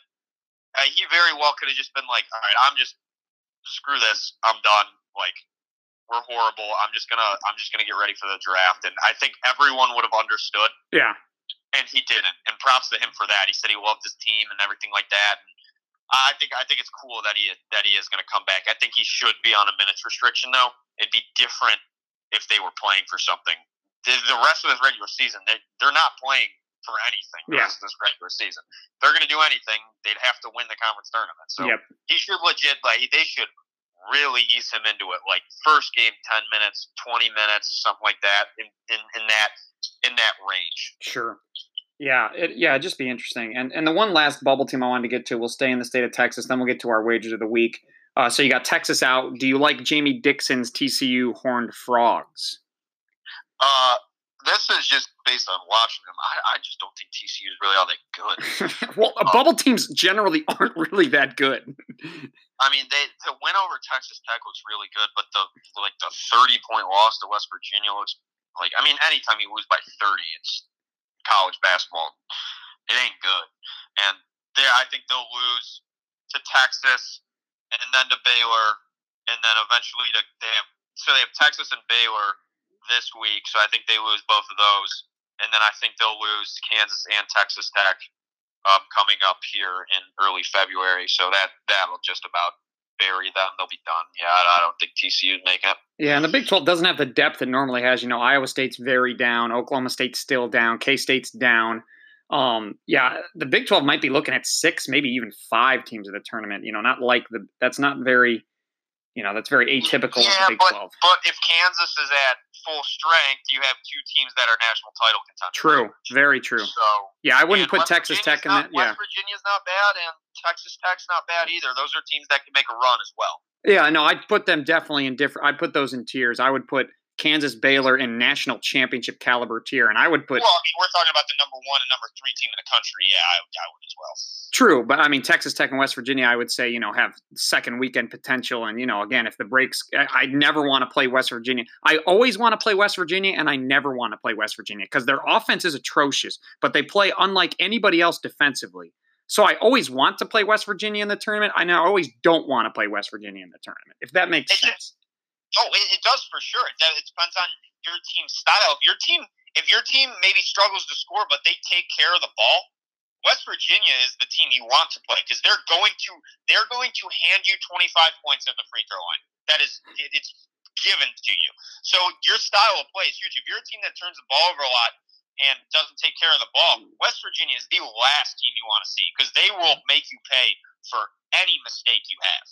Uh, he very well could have just been like, all right, I'm just screw this. I'm done. Like we're horrible. I'm just gonna I'm just gonna get ready for the draft. And I think everyone would have understood. Yeah and he didn't. And props to him for that. He said he loved his team and everything like that. And I think I think it's cool that he that he is going to come back. I think he should be on a minutes restriction though. It'd be different if they were playing for something. The, the rest of this regular season, they they're not playing for anything. The yeah. rest of this regular season, they're going to do anything. They'd have to win the conference tournament. So yep. he should legit like they should really ease him into it. Like first game, ten minutes, twenty minutes, something like that. In in, in that in that range. Sure. Yeah, it, yeah, just be interesting. And and the one last bubble team I wanted to get to, we'll stay in the state of Texas, then we'll get to our wagers of the week. Uh, so you got Texas out. Do you like Jamie Dixon's TCU Horned Frogs? Uh, this is just based on watching them. I, I just don't think TCU is really all that good. well, um, bubble teams generally aren't really that good. I mean, they the win over Texas Tech looks really good, but the like the thirty point loss to West Virginia looks like. I mean, anytime you lose by thirty, it's college basketball. It ain't good. And there, I think they'll lose to Texas and then to Baylor, and then eventually to they have so they have Texas and Baylor this week. So I think they lose both of those, and then I think they'll lose Kansas and Texas Tech um, coming up here in early February. So that that'll just about bury them. They'll be done. Yeah, I don't think TCU's make it. Yeah, and the Big 12 doesn't have the depth it normally has. You know, Iowa State's very down, Oklahoma State's still down, K State's down. Um, yeah, the Big 12 might be looking at six, maybe even five teams of the tournament. You know, not like the that's not very you know, that's very atypical yeah, of the Big but, 12. But if Kansas is at full strength, you have two teams that are national title contenders. True, very true. So yeah, I wouldn't put West Texas Virginia's Tech in not, that. Yeah, West Virginia's not bad, and Texas Tech's not bad either. Those are teams that can make a run as well. Yeah, no, I'd put them definitely in different. I'd put those in tiers. I would put Kansas Baylor in national championship caliber tier, and I would put. Well, I mean, we're talking about the number one and number three team in the country. Yeah, I, I would as well. True, but I mean, Texas Tech and West Virginia, I would say, you know, have second weekend potential, and you know, again, if the breaks, I, I never want to play West Virginia. I always want to play West Virginia, and I never want to play West Virginia because their offense is atrocious, but they play unlike anybody else defensively. So I always want to play West Virginia in the tournament. I now always don't want to play West Virginia in the tournament. If that makes It sense. Oh, it, it does for sure. It, it depends on your team style. If your team, if your team maybe struggles to score, but they take care of the ball, West Virginia is the team you want to play because they're going to they're going to hand you 25 points at the free throw line. That is, it, it's given to you. So your style of play is huge. If you're a team that turns the ball over a lot, and doesn't take care of the ball, West Virginia is the last team you want to see because they will make you pay for any mistake you have.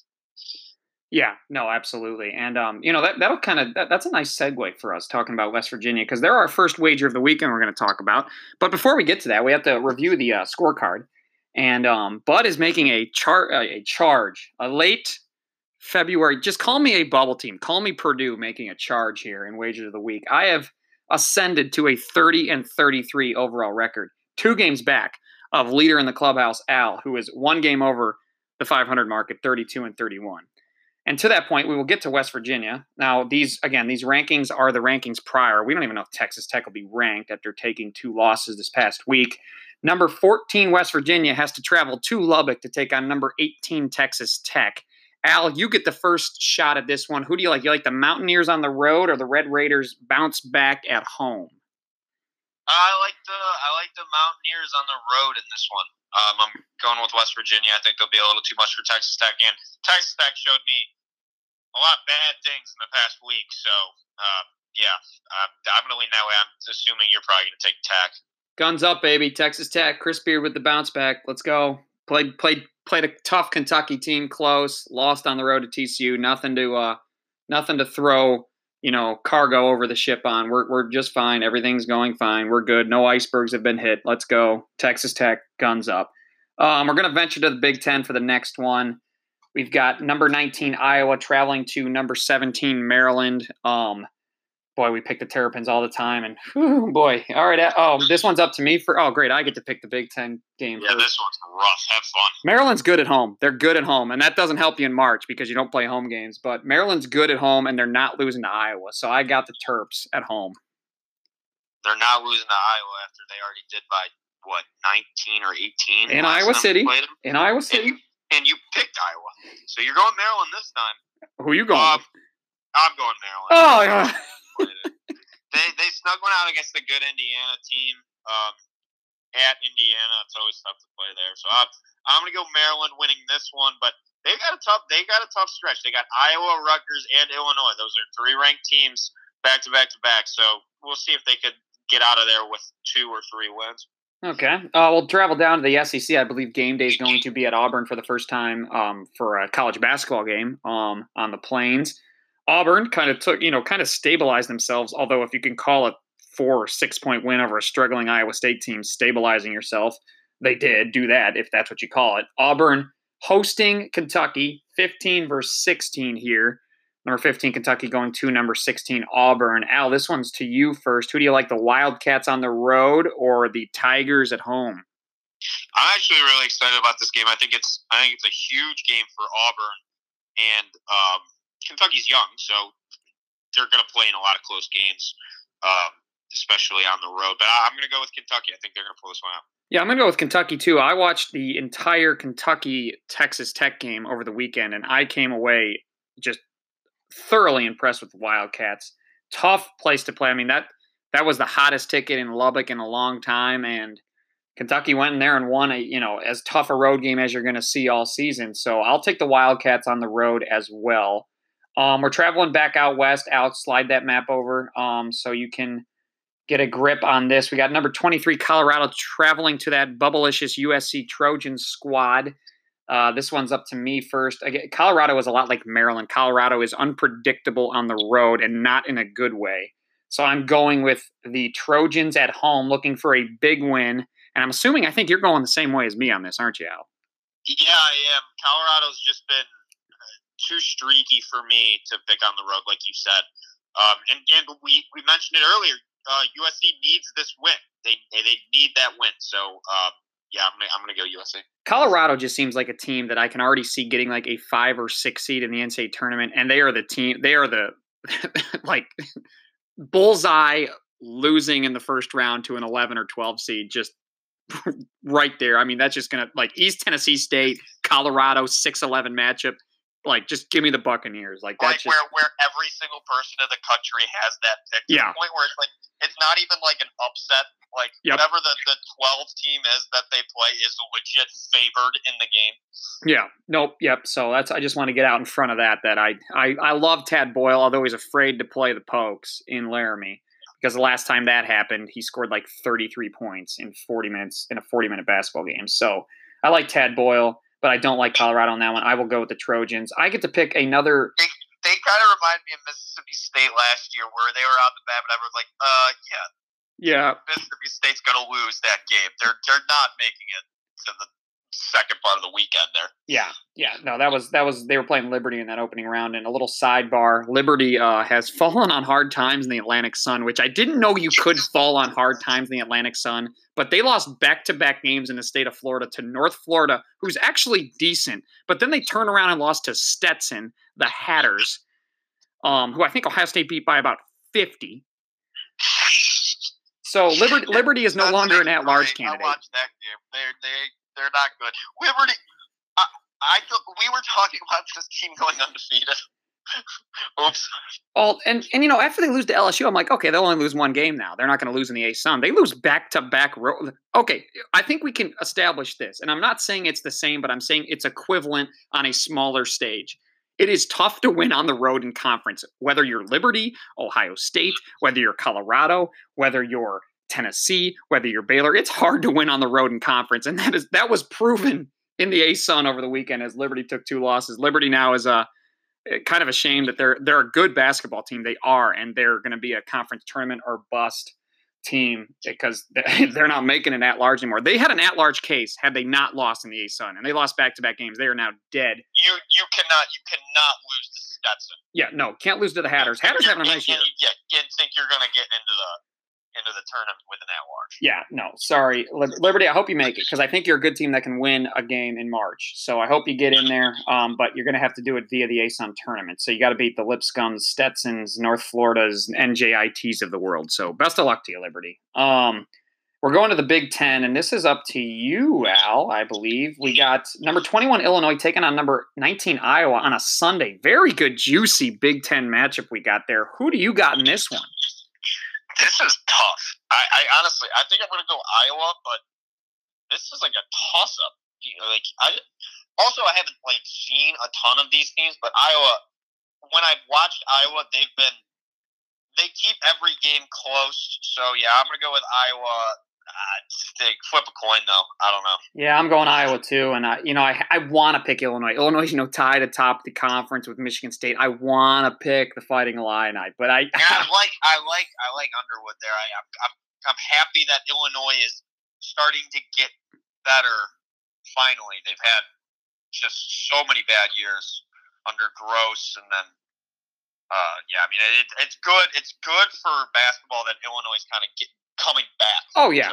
Yeah, no, absolutely, and um, you know that that'll kind of that, that's a nice segue for us talking about West Virginia because they're our first wager of the weekend we're going to talk about. But before we get to that, we have to review the uh, scorecard, and um, Bud is making a char uh, a charge, a late February. Just call me a bubble team. Call me Purdue making a charge here in wager of the week. I have ascended to a 30 and 33 overall record, two games back of leader in the clubhouse Al, who is one game over the 500 mark at 32 and 31. And to that point, we will get to West Virginia. Now, these again, these rankings are the rankings prior. We don't even know if Texas Tech will be ranked after taking two losses this past week. Number 14 West Virginia has to travel to Lubbock to take on number 18 Texas Tech. Al, you get the first shot at this one. Who do you like? You like the Mountaineers on the road or the Red Raiders bounce back at home? I like the I like the Mountaineers on the road in this one. Um, I'm going with West Virginia. I think they'll be a little too much for Texas Tech, and Texas Tech showed me a lot of bad things in the past week. So, uh, yeah, uh, I'm going to lean that way. I'm assuming you're probably going to take Tech. Guns up, baby! Texas Tech. Chris Beard with the bounce back. Let's go. Played played played a tough Kentucky team, close. Lost on the road to TCU. Nothing to uh, nothing to throw you know, cargo over the ship on. We're, we're just fine. Everything's going fine. We're good. No icebergs have been hit. Let's go. Texas Tech, guns up. Um, we're going to venture to the Big Ten for the next one. We've got number 19 Iowa traveling to number 17 Maryland. Um, boy, we pick the Terrapins all the time, and whew, boy, all right. Uh, oh, this one's up to me for. Oh, great, I get to pick the Big Ten game. Yeah, first. this one's rough. Have fun. Maryland's good at home. They're good at home, and that doesn't help you in March because you don't play home games. But Maryland's good at home, and they're not losing to Iowa. So I got the Terps at home. They're not losing to Iowa after they already did by what 19 or 18 in Iowa City. In Iowa City. And you, and you, picked Iowa, so you're going Maryland this time. Who are you going? Um, I'm going Maryland. Oh they they snuck one out against the good Indiana team. Um, at Indiana, it's always tough to play there. So I'm I'm gonna go Maryland winning this one, but they got a tough they got a tough stretch. They got Iowa, Rutgers, and Illinois. Those are three ranked teams back to back to back. So we'll see if they could get out of there with two or three wins. Okay. Uh, we'll travel down to the SEC. I believe game day is going to be at Auburn for the first time um, for a college basketball game um, on the Plains. Auburn kind of took, you know, kind of stabilized themselves. Although, if you can call it four or six point win over a struggling Iowa State team, stabilizing yourself, they did do that, if that's what you call it. Auburn hosting Kentucky, 15 versus 16 here. Number 15, Kentucky going to number 16, Auburn. Al, this one's to you first. Who do you like, the Wildcats on the road or the Tigers at home? I'm actually really excited about this game. I think it's I think it's a huge game for Auburn, and um, Kentucky's young, so they're going to play in a lot of close games, um, especially on the road. But I, am going to go with Kentucky. I think they're going to pull this one out. Yeah, I'm going to go with Kentucky too. I watched the entire Kentucky Texas Tech game over the weekend, and I came away just thoroughly impressed with the Wildcats. Tough place to play. I mean that that was the hottest ticket in Lubbock in a long time, and Kentucky went in there and won a you know as tough a road game as you're going to see all season. So I'll take the Wildcats on the road as well. Um, we're traveling back out west. Out, slide that map over um, so you can get a grip on this. We got number 23 Colorado traveling to that bubblicious USC Trojan squad. Uh, this one's up to me first. Again, Colorado is a lot like Maryland. Colorado is unpredictable on the road and not in a good way. So I'm going with the Trojans at home, looking for a big win. And I'm assuming I think you're going the same way as me on this, aren't you, Al? Yeah, I am. Colorado's just been too streaky for me to pick on the road, like you said. Um, and, and we, we mentioned it earlier. Uh, USC needs this win. They they need that win. So uh, yeah, I'm gonna, I'm gonna go USC. Colorado just seems like a team that I can already see getting like a five or six seed in the NCAA tournament, and they are the team. They are the like bullseye losing in the first round to an 11 or 12 seed just right there. I mean, that's just going to like East Tennessee State, Colorado 6-11 matchup like just give me the Buccaneers. Like that's like where where every single person in the country has that pick. To yeah. the point where it's like it's not even like an upset. Like yep. whatever the the twelve team is that they play is a legit favored in the game. Yeah. Nope. Yep. So that's I just want to get out in front of that. That I I I love Tad Boyle, although he's afraid to play the Pokes in Laramie because the last time that happened, he scored like 33 points in 40 minutes in a 40 minute basketball game. So I like Tad Boyle, but I don't like Colorado on that one. I will go with the Trojans. I get to pick another. They, they kind of remind me of Mississippi State last year, where they were on the map, I was like, "Uh, yeah, Yeah, Mississippi State's gonna lose that game. They're they're not making it to the second part of the weekend there. Yeah, yeah, no, that was that was they were playing Liberty in that opening round. And a little sidebar: Liberty uh, has fallen on hard times in the Atlantic Sun, which I didn't know you could fall on hard times in the Atlantic Sun. But they lost back-to-back games in the state of Florida to North Florida, who's actually decent. But then they turn around and lost to Stetson, the Hatters, um, who I think Ohio State beat by about fifty. So Liberty, Liberty is no longer an at-large candidate. I watched that game. They're they they're not good. Liberty. I, I thought we were talking about this team going undefeated. Oops. Well, and and you know, after they lose to LSU, I'm like, okay, they'll only lose one game now. They're not going to lose in the A Sun. They lose back to back. Okay, I think we can establish this, and I'm not saying it's the same, but I'm saying it's equivalent on a smaller stage. It is tough to win on the road in conference, whether you're Liberty, Ohio State, whether you're Colorado, whether you're Tennessee, whether you're Baylor. It's hard to win on the road in conference, and that is that was proven in the A Sun over the weekend as Liberty took two losses. Liberty now is a eh, kind of a shame that they're they're a good basketball team. They are, and they're going to be a conference tournament or bust team because they're not making an at large anymore. They had an at large case had they not lost in the A Sun, and they lost back to back games. They are now dead. You you cannot you cannot lose to Stetson. Yeah, no, can't lose to the Hatters. Hatters having a nice year. Yeah, you didn't think you're gonna get into the into the tournament with an at large. Yeah, no, sorry, Liberty. I hope you make it because I think you're a good team that can win a game in March. So I hope you get in there. Um, but you're going to have to do it via the ASUN tournament. So you got to beat the Lipscombs, Stetsons, North Floridas, NJITs of the world. So best of luck to you, Liberty. Um, we're going to the Big Ten, and this is up to you, Al. I believe we got number 21 Illinois taking on number 19 Iowa on a Sunday. Very good, juicy Big Ten matchup we got there. Who do you got in this one? This is tough. I, I honestly, I think I'm going to go Iowa, but this is like a toss up. You know, like I also I haven't like seen a ton of these teams, but Iowa. When I've watched Iowa, they've been they keep every game close. So yeah, I'm going to go with Iowa. Uh, flip a coin though. I don't know. Yeah, I'm going Iowa too, and I, you know, I I want to pick Illinois. Illinois, you know, tied atop the conference with Michigan State. I want to pick the Fighting Illini, but I, I like I like I like Underwood there. I, I'm, I'm happy that Illinois is starting to get better. Finally, they've had just so many bad years under Groce, and then uh, yeah, I mean it, it's good. It's good for basketball that Illinois is kind of get, coming back. oh yeah,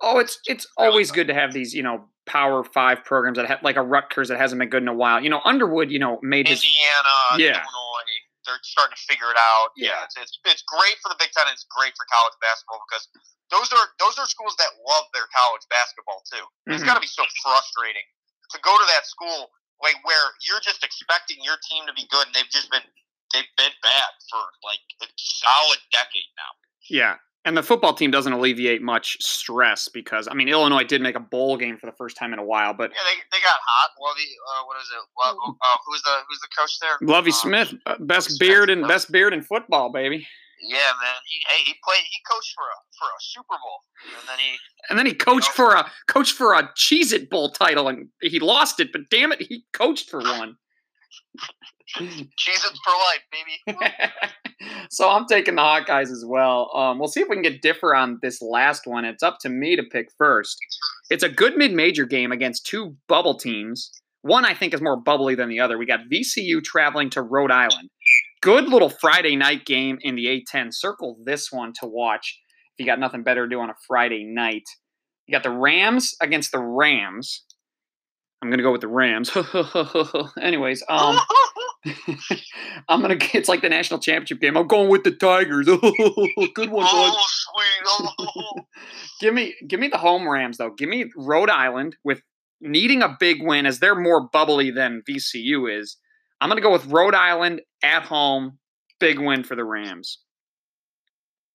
oh it's it's always good to have these, you know, Power Five programs that have like a Rutgers that hasn't been good in a while. You know, Underwood, you know, made his Indiana, Yeah. Illinois, they're starting to figure it out. Yeah. Yeah, it's, it's it's great for the Big Ten. and It's great for college basketball because those are those are schools that love their college basketball too. It's Mhm. got to be so frustrating to go to that school like where you're just expecting your team to be good, and they've just been they've been bad for like a solid decade now. yeah. And the football team doesn't alleviate much stress because I mean Illinois did make a bowl game for the first time in a while, but Yeah, they, they got hot. Lovie, uh, what is it? Lo- uh, who's the who's the coach there? Lovie Uh, Smith, uh, best Smith, beard and best beard in football, baby. Yeah, man. He hey, he played. He coached for a for a Super Bowl, and then he And then he coached know? for a coached for a Cheez It Bowl title and he lost it, but damn it, he coached for one. It for life, baby. so I'm taking the Hawkeyes as well. Um, we'll see if we can get differ on this last one. It's up to me to pick first. It's a good mid-major game against two bubble teams. One I think is more bubbly than the other. We got VCU traveling to Rhode Island. Good little Friday night game in the A10. Circle this one to watch if you got nothing better to do on a Friday night. You got the Rams against the Rams. I'm gonna go with the Rams. Anyways, um, I'm gonna. It's like the national championship game. I'm going with the Tigers. Good one, oh sweet. Oh. Give me, give me the home Rams though. Give me Rhode Island with needing a big win, as they're more bubbly than VCU is. I'm gonna go with Rhode Island at home. Big win for the Rams.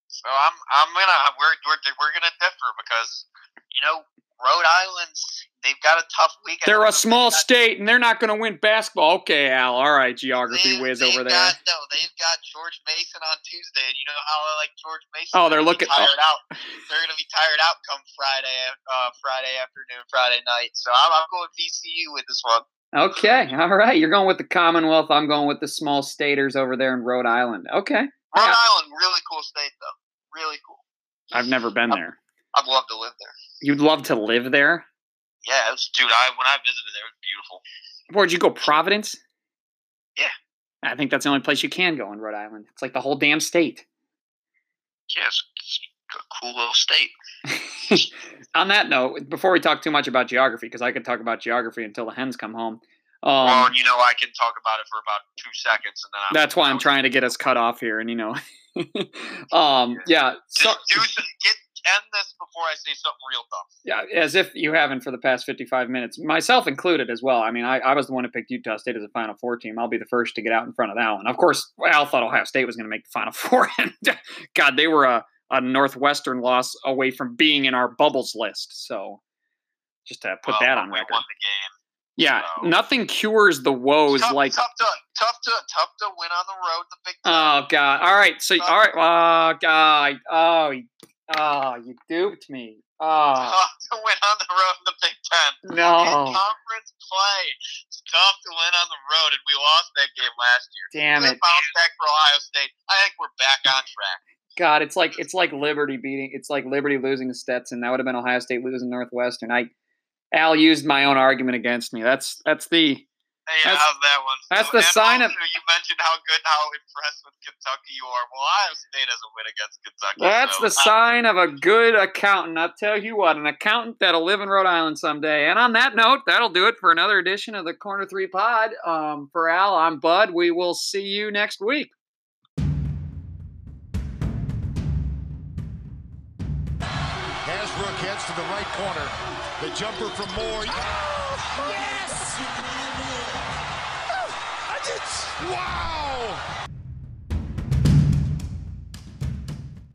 so I'm I'm gonna we're we're we're gonna differ because you know Rhode Island's they've got a tough week. They're a small got- state and they're not going to win basketball. Okay, Al. All right, geography they've- whiz over there. Got, no, they've got George Mason on Tuesday, and you know how I like George Mason. Oh, they're looking- be tired out. They're going to be tired out come Friday, uh, Friday afternoon, Friday night. So I'm, I'm going VCU with this one. Okay, all right. You're going with the Commonwealth. I'm going with the small staters over there in Rhode Island. Okay. Rhode Yeah. Island, really cool state though. Really cool. I've never been there. I'd love to live there. You'd love to live there? Yeah, was, dude. I when I visited there, it was beautiful. Where'd you go? Providence? Yeah. I think that's the only place you can go in Rhode Island. It's like the whole damn state. Yeah, it's, it's a cool little state. On that note, before we talk too much about geography, because I could talk about geography until the hens come home. Um, well, and you know, I can talk about it for about two seconds, and then I'm, that's why I'm trying to get us cut off here, and you know, um, yeah. So, Just do s- get end this before I say something real dumb. yeah, as if you haven't for the past 55 minutes, myself included as well. I mean, I, I was the one who picked Utah State as a Final Four team. I'll be the first to get out in front of that one. Of course, Al thought Ohio State was going to make the Final Four, and God, they were a, a Northwestern loss away from being in our bubbles list. So, just to put Well, that on record. Won the game. Yeah, so- nothing cures the woes tough, like. tough to tough to tough to win on the road. The big. Oh God! All right, so all right. Oh God! Oh, oh, you duped me. Oh tough to win on the road in the Big Ten. In no! conference play, it's tough to win on the road, and we lost that game last year. Damn Good it! bounce back for Ohio State. I think we're back on track. God, it's like it's like Liberty beating. It's like Liberty losing to Stetson. That would have been Ohio State losing Northwestern. I Al used my own argument against me. That's that's the Hey, That's- how's that one? that's So- the and sign of- You mentioned how good, how impressed with Kentucky you are. Well, Ohio State doesn't win against Kentucky. that's so, the sign of a good accountant. I'll tell you what, an accountant that'll live in Rhode Island someday. And on that note, that'll do it for another edition of the Corner Three Pod. Um, for Al, I'm Bud. We will see you next week. Hasbrook heads to the right corner. The jumper from Moore. Wow!